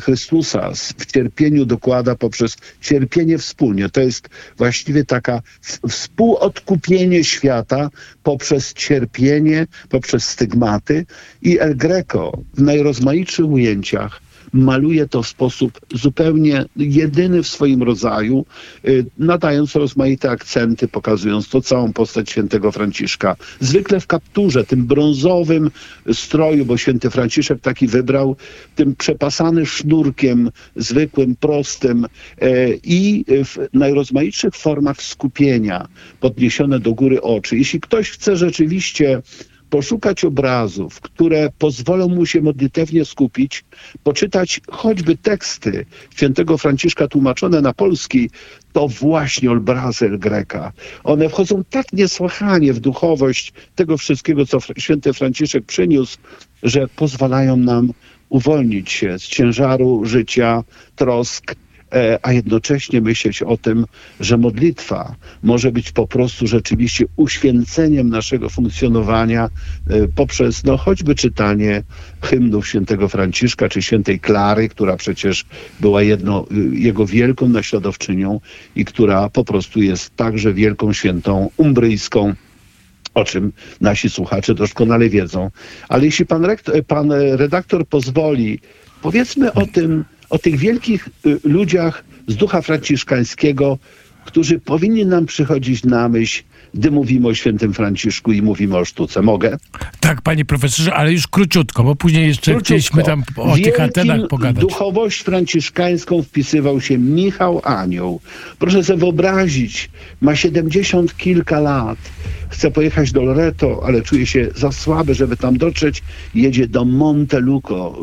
Chrystusa w cierpieniu dokłada poprzez cierpienie wspólnie. To jest właściwie taka współodkupienie świata poprzez cierpienie, poprzez stygmaty i El Greco w najrozmaitszych ujęciach maluje to w sposób zupełnie jedyny w swoim rodzaju, y, nadając rozmaite akcenty, pokazując to całą postać świętego Franciszka. Zwykle w kapturze, tym brązowym stroju, bo święty Franciszek taki wybrał, tym przepasany sznurkiem, zwykłym, prostym e, i w najrozmaitszych formach skupienia, podniesione do góry oczy. Jeśli ktoś chce rzeczywiście poszukać obrazów, które pozwolą mu się modlitewnie skupić, poczytać choćby teksty świętego Franciszka tłumaczone na polski, to właśnie obrazy Greka. One wchodzą tak niesłychanie w duchowość tego wszystkiego, co święty Franciszek przyniósł, że pozwalają nam uwolnić się z ciężaru życia, trosk, a jednocześnie myśleć o tym, że modlitwa może być po prostu rzeczywiście uświęceniem naszego funkcjonowania e, poprzez no, choćby czytanie hymnów świętego Franciszka czy świętej Klary, która przecież była jedno, y, jego wielką naśladowczynią i która po prostu jest także wielką świętą umbryjską o czym nasi słuchacze doskonale wiedzą. Ale jeśli pan, rektor, pan redaktor pozwoli, powiedzmy o tym, o tych wielkich y, ludziach z ducha franciszkańskiego, którzy powinni nam przychodzić na myśl, gdy mówimy o świętym Franciszku i mówimy o sztuce. Mogę? Tak, panie profesorze, ale już króciutko, bo później jeszcze króciutko. chcieliśmy tam o Wielkim tych antenach pogadać. duchowość franciszkańską wpisywał się Michał Anioł. Proszę sobie wyobrazić, ma 70 kilka lat chce pojechać do Loreto, ale czuje się za słaby, żeby tam dotrzeć. Jedzie do Monteluco,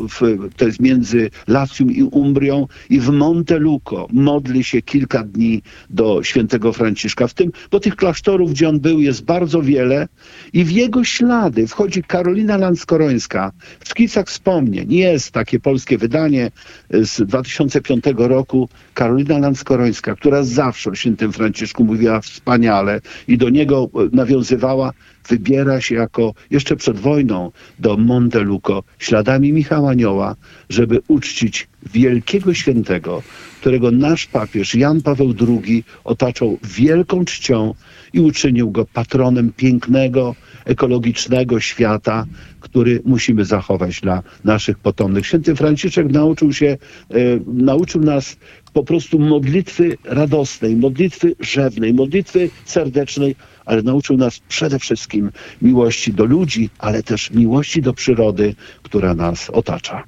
to jest między Lacją i Umbrią i w Monteluco modli się kilka dni do świętego Franciszka. W tym, bo tych klasztorów, gdzie on był, jest bardzo wiele i w jego ślady wchodzi Karolina Landskorońska. W szkicach wspomnień jest takie polskie wydanie z 2005 roku. Karolina Landskorońska, która zawsze o świętym Franciszku mówiła wspaniale i do niego nawiązała nawiązywała, wybiera się jako jeszcze przed wojną do Monteluco śladami Michała Anioła, żeby uczcić wielkiego świętego, którego nasz papież Jan Paweł II otaczał wielką czcią i uczynił go patronem pięknego, ekologicznego świata, który musimy zachować dla naszych potomnych. Święty Franciszek nauczył się, e, nauczył nas po prostu modlitwy radosnej, modlitwy rzewnej, modlitwy serdecznej, ale nauczył nas przede wszystkim miłości do ludzi, ale też miłości do przyrody, która nas otacza.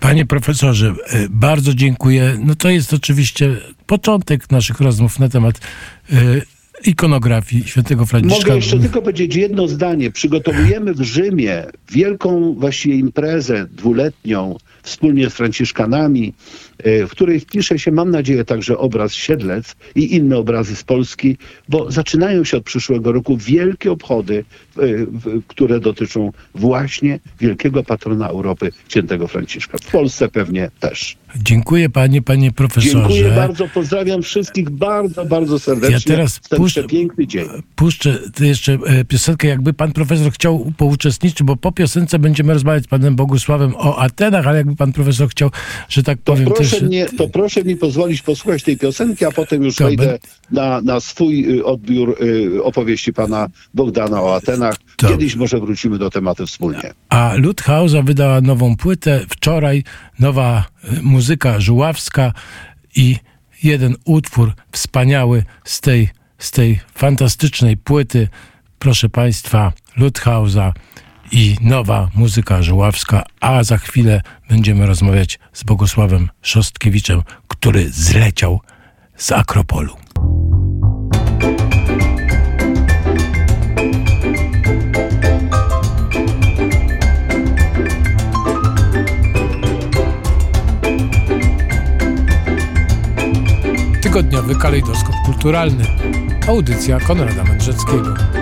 Panie profesorze, e, bardzo dziękuję. No to jest oczywiście początek naszych rozmów na temat e, ikonografii świętego Franciszka. Mogę jeszcze tylko powiedzieć jedno zdanie. Przygotowujemy w Rzymie wielką właściwie imprezę dwuletnią wspólnie z Franciszkanami, e, w której wpisze się, mam nadzieję, także obraz Siedlec i inne obrazy z Polski, bo zaczynają się od przyszłego roku wielkie obchody, e, które dotyczą właśnie wielkiego patrona Europy, świętego Franciszka. W Polsce pewnie też. Dziękuję panie, panie profesorze. Dziękuję bardzo, pozdrawiam wszystkich bardzo, bardzo serdecznie. Ja teraz puszczę, piękny dzień. Puszczę jeszcze e, piosenkę, jakby pan profesor chciał pouczestniczyć, bo po piosence będziemy rozmawiać z panem Bogusławem o Atenach, ale jakby pan profesor chciał, że tak powiem to proszę też... Mnie, to proszę mi pozwolić posłuchać tej piosenki, a potem już to wejdę na, na swój y, odbiór y, opowieści pana Bogdana o Atenach. To... Kiedyś może wrócimy do tematu wspólnie. A Ludhausa wydała nową płytę. Wczoraj, nowa y, muzyka żuławska i jeden utwór wspaniały z tej, z tej fantastycznej płyty, proszę Państwa, Ludhausa i nowa muzyka żuławska, a za chwilę będziemy rozmawiać z Bogusławem Szostkiewiczem, który zleciał z Akropolu. Tygodniowy kalejdoskop kulturalny. Audycja Konrada Mędrzeckiego.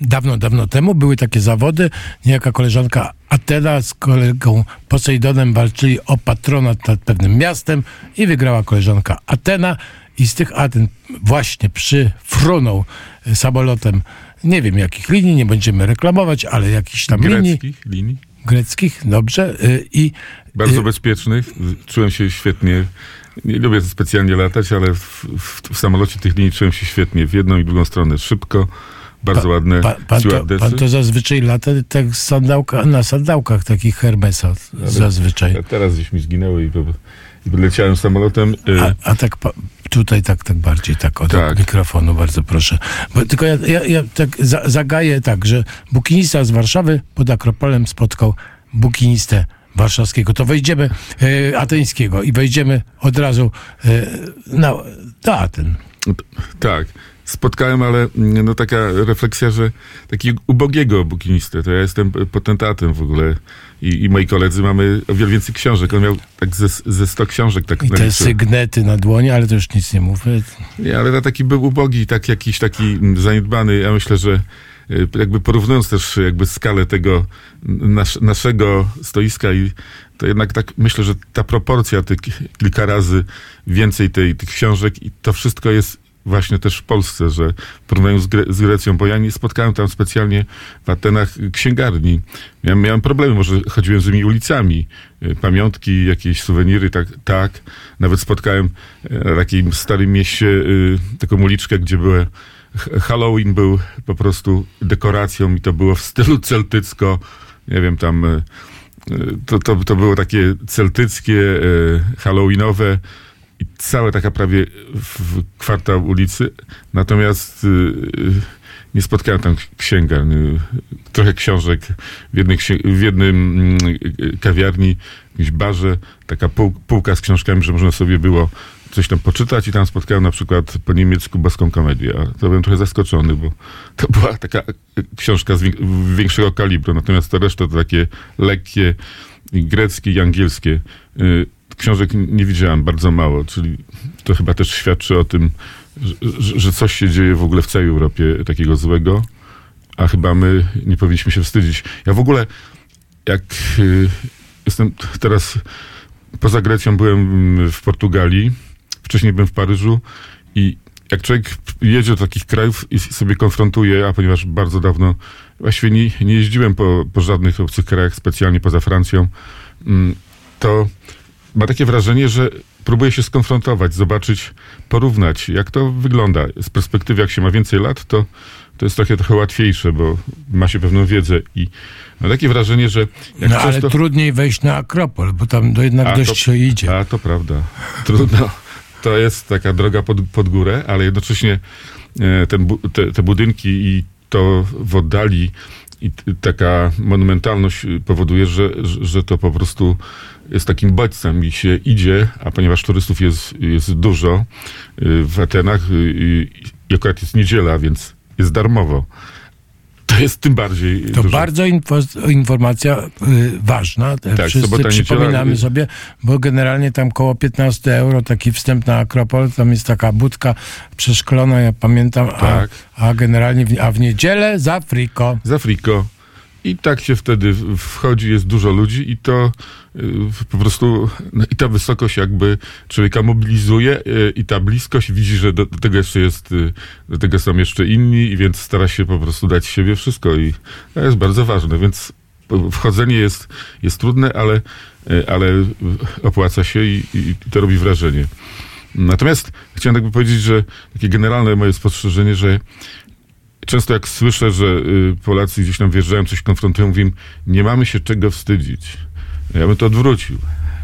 Dawno, dawno temu były takie zawody. Niejaka koleżanka Atena z kolegą Posejdonem walczyli o patronat nad pewnym miastem i wygrała koleżanka Atena i z tych Aten właśnie przyfrunął samolotem nie wiem jakich linii, nie będziemy reklamować, ale jakichś tam Greckich linii. linii? greckich, dobrze. Y, I Bardzo y, bezpiecznych. Czułem się świetnie. Nie lubię specjalnie latać, ale w, w, w samolocie tych linii czułem się świetnie. W jedną i drugą stronę szybko. Bardzo ładne pa, pan, to, pan to zazwyczaj lata tak sandałka, na sandałkach takich Hermesa zazwyczaj. A teraz gdzieś mi zginęły i, i leciałem samolotem. y, A, a tak pa, tutaj tak, tak bardziej, tak od Tak. mikrofonu, bardzo proszę. Bo, tylko ja, ja, ja tak za, zagaję tak, że bukinista z Warszawy pod Akropolem spotkał bukinistę warszawskiego. To wejdziemy, e, ateńskiego i wejdziemy od razu e, na, do Aten. Tak. Spotkałem, ale mm, no taka refleksja, że takiego ubogiego bukinistę, to ja jestem potentatem w ogóle i, i moi koledzy mamy o wiele więcej książek. On miał tak ze, ze 100 książek tak I te naliczył. sygnety na dłoni, ale to już nic nie mówię. Nie, ale taki był ubogi, tak jakiś taki mm, zaniedbany. Ja myślę, że y, jakby porównując też jakby skalę tego nas, naszego stoiska i to jednak tak myślę, że ta proporcja tych kilka razy więcej tej, tych książek i to wszystko jest właśnie też w Polsce, że w porównaniu z, Gre z Grecją, bo ja nie spotkałem tam specjalnie w Atenach księgarni. Miałem, miałem problemy, może chodziłem z tymi ulicami, y, pamiątki, jakieś suweniry, tak, tak. Nawet spotkałem w takim starym mieście y, taką uliczkę, gdzie były Halloween był po prostu dekoracją i to było w stylu celtycko, nie wiem, tam to, to, to było takie celtyckie, halloweenowe i cała taka prawie kwartał ulicy. Natomiast y, y, nie spotkałem tam księgarni. Trochę książek w, jednej, w jednym mm, y, kawiarni, w jakimś barze, taka pół, półka z książkami, że można sobie było coś tam poczytać i tam spotkałem na przykład po niemiecku boską komedię. A to byłem trochę zaskoczony, bo to była taka y, książka z większego kalibru, natomiast to reszta to takie lekkie, greckie i angielskie. Książek nie widziałem bardzo mało, czyli to chyba też świadczy o tym, że, że- że coś się dzieje w ogóle w całej Europie takiego złego, a chyba my nie powinniśmy się wstydzić. Ja w ogóle, jak y, jestem teraz poza Grecją, byłem mm, w Portugalii, wcześniej byłem w Paryżu i jak człowiek jedzie do takich krajów i sobie konfrontuje, a ponieważ bardzo dawno właściwie nie, nie jeździłem po, po żadnych obcych krajach, specjalnie poza Francją, mm, to ma takie wrażenie, że próbuje się skonfrontować, zobaczyć, porównać, jak to wygląda. Z perspektywy, jak się ma więcej lat, to, to jest trochę, trochę łatwiejsze, bo ma się pewną wiedzę i mam takie wrażenie, że No ale często... trudniej wejść na Akropol, bo tam do jednak A, dość to- się idzie. A, to prawda. Trudno. To jest taka droga pod, pod górę, ale jednocześnie e, ten, te, te budynki i to w oddali i taka monumentalność powoduje, że- że to po prostu jest takim bodźcem i się idzie, a ponieważ turystów jest, jest dużo y, w Atenach y, i akurat jest niedziela, więc jest darmowo. To jest tym bardziej To dużo. bardzo info, informacja y, ważna. Tak, Wszyscy sobota, niedziela, przypominamy y- sobie, bo generalnie tam koło 15 euro taki wstęp na Akropol, tam jest taka budka przeszklona, ja pamiętam, Tak. a, a generalnie, w, a w niedzielę za friko. z Afriko. I tak się wtedy wchodzi, jest dużo ludzi i to y, po prostu, no i ta wysokość jakby człowieka mobilizuje y, i ta bliskość widzi, że do, do tego jeszcze jest, y, do tego są jeszcze inni i więc stara się po prostu dać siebie wszystko i to jest bardzo ważne, więc wchodzenie jest, jest trudne, ale, ale opłaca się i, i to robi wrażenie. Natomiast chciałem jakby powiedzieć, że takie generalne moje spostrzeżenie, że często jak słyszę, że y, Polacy gdzieś tam wjeżdżają, coś konfrontują, mówię im, nie mamy się czego wstydzić. Ja bym to odwrócił.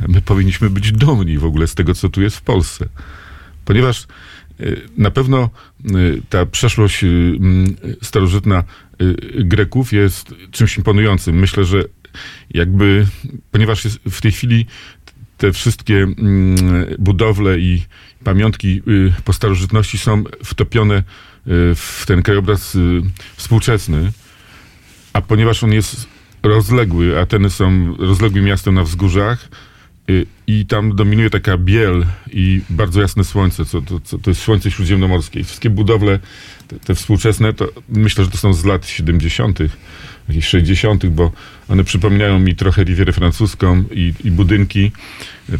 My powinniśmy być dumni w ogóle z tego, co tu jest w Polsce. Ponieważ y, na pewno y, ta przeszłość starożytna Greków jest czymś imponującym. Myślę, że jakby, ponieważ w tej chwili te wszystkie budowle i pamiątki po starożytności są wtopione w ten krajobraz y, współczesny, a ponieważ on jest rozległy, Ateny są rozległym miastem na wzgórzach y, i tam dominuje taka biel i bardzo jasne słońce, co, to, co, to jest słońce śródziemnomorskie. I wszystkie budowle, te, te współczesne, to myślę, że to są z lat 70., jakichś 60., bo one przypominają mi trochę Rivierę Francuską i, i budynki,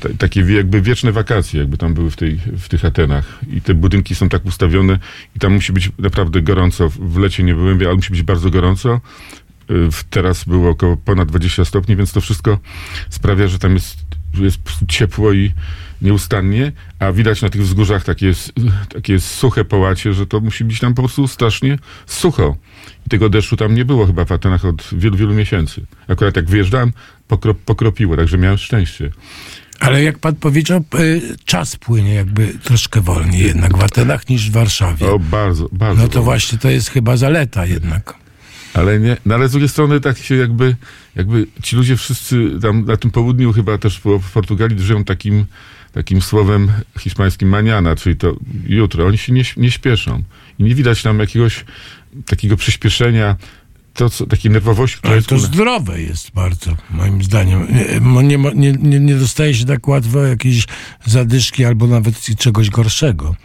ta, takie jakby wieczne wakacje, jakby tam były w, tej, w tych Atenach. I te budynki są tak ustawione i tam musi być naprawdę gorąco. W lecie nie byłem, ale musi być bardzo gorąco. w- teraz było około ponad 20 stopni, więc to wszystko sprawia, że tam jest, jest ciepło i nieustannie, a widać na tych wzgórzach takie, takie suche połacie, że to musi być tam po prostu strasznie sucho. I tego deszczu tam nie było chyba w Atenach od wielu, wielu miesięcy. Akurat jak wyjeżdżałem, pokro, pokropiło, także miałem szczęście. Ale jak pan powiedział, y, czas płynie jakby troszkę wolniej jednak w Atenach niż w Warszawie. O, bardzo, bardzo. No to właśnie to jest chyba zaleta jednak. Ale nie, no ale z drugiej strony tak się jakby, jakby ci ludzie wszyscy tam na tym południu chyba też w Portugalii żyją takim, takim słowem hiszpańskim maniana, czyli to jutro. Oni się nie, nie śpieszą. I nie widać tam jakiegoś takiego przyspieszenia, to, co, takiej nerwowości, Ale jest to zdrowe jest bardzo, moim zdaniem. Nie, nie, nie, nie, dostaje się tak łatwo jakiejś zadyszki albo nawet czegoś gorszego.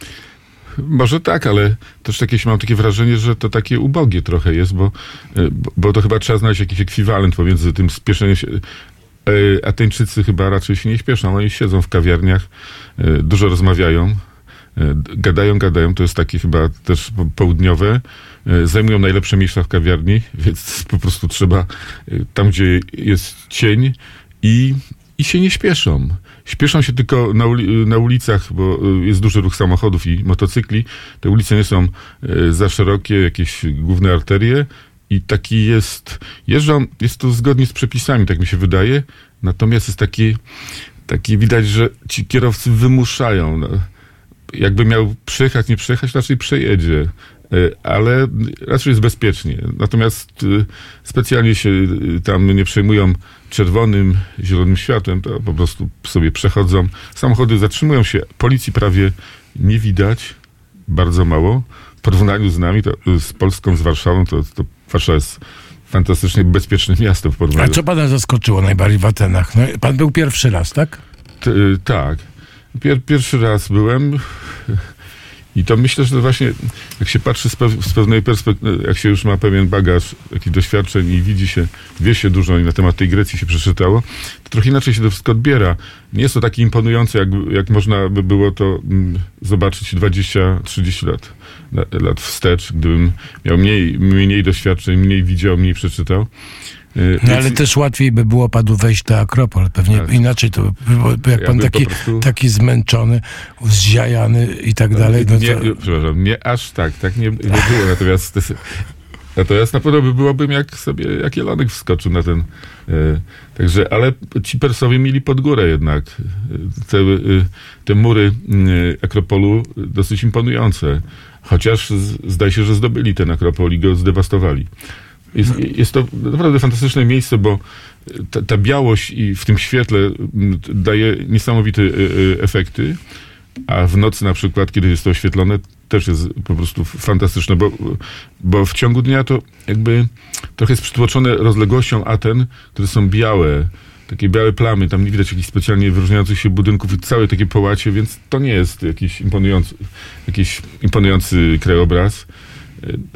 Może tak, ale też jakieś mam takie wrażenie, że to takie ubogie trochę jest, bo, e, bo, bo to chyba trzeba znaleźć jakiś ekwiwalent pomiędzy tym spieszeniem się. Ateńczycy chyba raczej się nie śpieszą. Oni siedzą w kawiarniach, e, dużo rozmawiają, e, gadają, gadają. To jest takie chyba też po- południowe. E, Zajmują najlepsze miejsca w kawiarni, więc po prostu trzeba tam, gdzie jest cień i, i się nie śpieszą. Śpieszą się tylko na, uli- na ulicach, bo jest duży ruch samochodów i motocykli. Te ulice nie są za szerokie, jakieś główne arterie i taki jest, jeżdżą, jest to zgodnie z przepisami, tak mi się wydaje, natomiast jest taki, taki widać, że ci kierowcy wymuszają. No, jakby miał przejechać, nie przejechać, raczej przejedzie. Y, Ale raczej jest bezpiecznie. Natomiast y, specjalnie się y, tam nie przejmują czerwonym, zielonym światłem, to po prostu sobie przechodzą. Samochody zatrzymują się, policji prawie nie widać, bardzo mało. W porównaniu z nami, to, y, z Polską, z Warszawą, to, to Warszawa jest fantastycznie bezpieczne miasto w A porównaniu. co pana zaskoczyło najbardziej w Atenach? No, pan był pierwszy raz, tak? T- y, tak. Pier, pierwszy raz byłem i to myślę, że właśnie jak się patrzy z, pew, z pewnej perspektywy, jak się już ma pewien bagaż jakichś doświadczeń i widzi się, wie się dużo i na temat tej Grecji się przeczytało, to trochę inaczej się to wszystko odbiera. Nie jest to takie imponujące, jak, jak można by było to mm, zobaczyć 20-30 lat, la- lat wstecz, gdybym miał mniej, mniej doświadczeń, mniej widział, mniej przeczytał. Y, No ale też łatwiej by było panu wejść do Akropol. Pewnie Tak. inaczej to bo jak Ja pan taki, prostu- taki zmęczony, zziajany i tak dalej, no nie, to... przepraszam, nie aż tak, tak nie, nie było, natomiast natomiast na pewno by byłabym jak sobie, jak Jelonek wskoczył na ten, e, także, ale ci Persowie mieli pod górę jednak, e, te, e, te mury e, Akropolu dosyć imponujące, chociaż zdaje się, że zdobyli ten Akropol i go zdewastowali. Jest, jest to naprawdę fantastyczne miejsce, bo ta, ta białość i w tym świetle m, daje niesamowite e, e, efekty, a w nocy na przykład, kiedy jest to oświetlone, też jest po prostu fantastyczne, bo, bo w ciągu dnia to jakby trochę jest przytłoczone rozległością Aten, które są białe, takie białe plamy, tam nie widać jakichś specjalnie wyróżniających się budynków i całe takie połacie, więc to nie jest jakiś imponujący, jakiś imponujący krajobraz.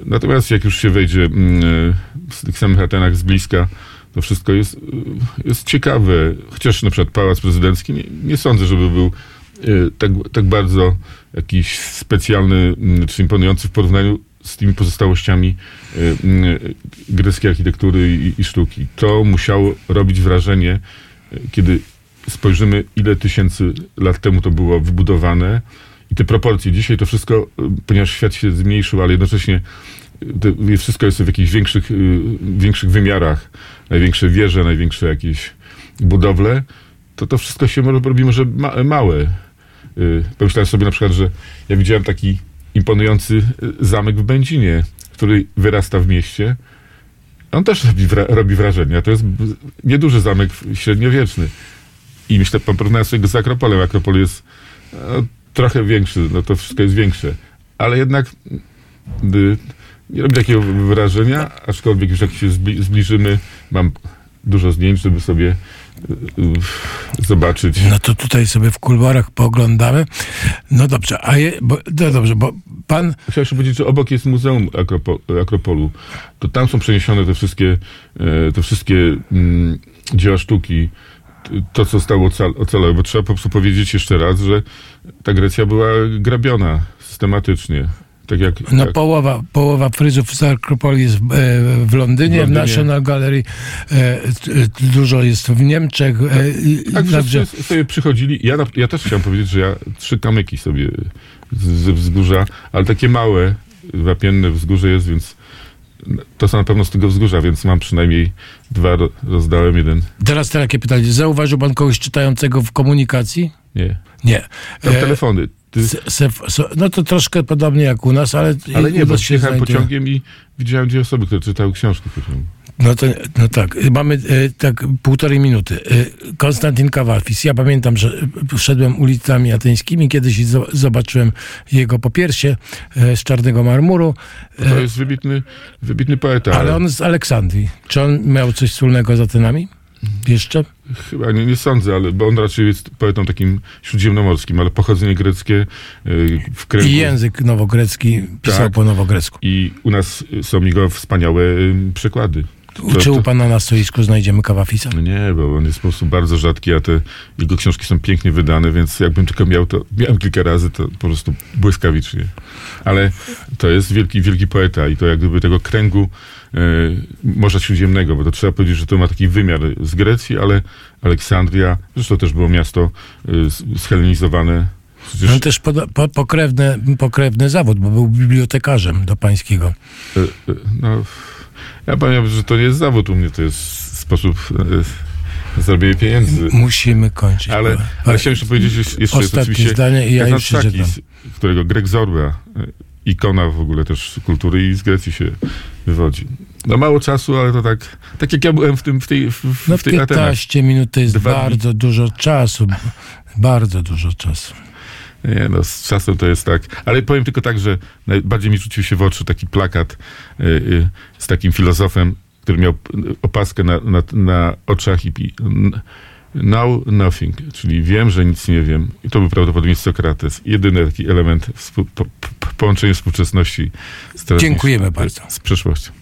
Natomiast jak już się wejdzie mm, z tych samych Atenach z bliska, to wszystko jest, y, jest ciekawe. Chociaż na przykład Pałac Prezydencki nie, nie sądzę, żeby był tak, tak bardzo jakiś specjalny mm, czy imponujący w porównaniu z tymi pozostałościami y, y, greckiej architektury i, i sztuki. To musiało robić wrażenie, y, kiedy spojrzymy, ile tysięcy lat temu to było wybudowane i te proporcje. Dzisiaj to wszystko, ponieważ świat się zmniejszył, ale jednocześnie to wszystko jest w jakichś większych, większych wymiarach. Największe wieże, największe jakieś budowle, to to wszystko się robi może ma, małe. Pomyślałem sobie na przykład, że ja widziałem taki imponujący y, zamek w Będzinie, który wyrasta w mieście. On też robi, wra, robi wrażenie. To jest nieduży zamek średniowieczny. I myślę, pan porównał sobie go z Akropolem. Akropol jest no, trochę większy, no to wszystko jest większe. Ale jednak y, nie robi takiego wrażenia, aczkolwiek już jak się zbli, zbliżymy, mam dużo zdjęć, żeby sobie zobaczyć. No to tutaj sobie w kuluarach pooglądamy. No dobrze, a je, bo, no dobrze, bo pan Chciałem jeszcze powiedzieć, że obok jest Muzeum Akropo, Akropolu. To tam są przeniesione te wszystkie, e, te wszystkie mm, dzieła sztuki, to, co zostało ocal- ocalałe. Bo trzeba po prostu powiedzieć jeszcze raz, że ta Grecja była grabiona systematycznie. Tak jak... No połowa, połowa fryzów z Akropolii jest w, e, w Londynie, W Londynie. National Gallery e, t- dużo jest w Niemczech. E, i tak także- sobie przychodzili. Ja, ja też chciałem powiedzieć, że ja trzy kamyki sobie ze wzgórza, ale takie małe, wapienne wzgórze jest, więc to są na pewno z tego wzgórza, więc mam przynajmniej dwa, ro- rozdałem jeden. Teraz takie pytanie. Zauważył pan kogoś czytającego w komunikacji? Nie. Nie. Tam E, telefony. Se- se- no to troszkę podobnie jak u nas, ale... ale nie, bo przyjechałem pociągiem i widziałem dwie osoby, które czytały książki pociągu. No to, no tak, mamy e, tak półtorej minuty. E, Konstantin Kawalfis. Ja pamiętam, że e, szedłem ulicami ateńskimi kiedyś i zo- zobaczyłem jego popiersie e, z czarnego marmuru, To jest wybitny, wybitny poeta. ale on z Aleksandrii. Czy on miał coś wspólnego z Atenami? Jeszcze? Chyba nie, nie sądzę, ale bo on raczej jest poetą takim śródziemnomorskim, ale pochodzenie greckie y, w kręgu. I język nowogrecki pisał Tak. po nowogrecku. I u nas są jego wspaniałe y, przekłady. To- Czy u pana na stoisku znajdziemy Kawafisa? No nie, bo on jest po prostu bardzo rzadki, a te jego książki są pięknie wydane, więc jakbym tylko miał to, miałem kilka razy, to po prostu błyskawicznie. Ale to jest wielki, wielki poeta i to jak gdyby tego kręgu Morza Śródziemnego, bo to trzeba powiedzieć, że to ma taki wymiar z Grecji, ale Aleksandria, zresztą też było miasto s- schelenizowane. Przecież On też poda- po, pokrewny, pokrewny zawód, bo był bibliotekarzem do pańskiego. e, no, ja powiem, że to nie jest zawód u mnie, to jest sposób e, zrobienia pieniędzy. Musimy kończyć. Ale, ale chciałem jeszcze powiedzieć, jeszcze Ostatnie oczywiście zdanie i ja już którego Greg Zorba, ikona w ogóle też kultury i z Grecji się wywodzi. No mało czasu, ale to tak, tak jak ja byłem w tym, w tej, w, w, No w Atenach. 15 minut to jest Dwa dni. bardzo dużo czasu. Bardzo dużo czasu. Nie no, z czasem to jest tak. Ale powiem tylko tak, że najbardziej mi rzucił się w oczy taki plakat y, y, z takim filozofem, który miał opaskę na, na, na oczach i Now nothing, czyli wiem, że nic nie wiem. I to był prawdopodobnie Sokrates. Jedyny taki element współ, po, po, połączenia współczesności z, Dziękujemy bardzo. z przeszłością.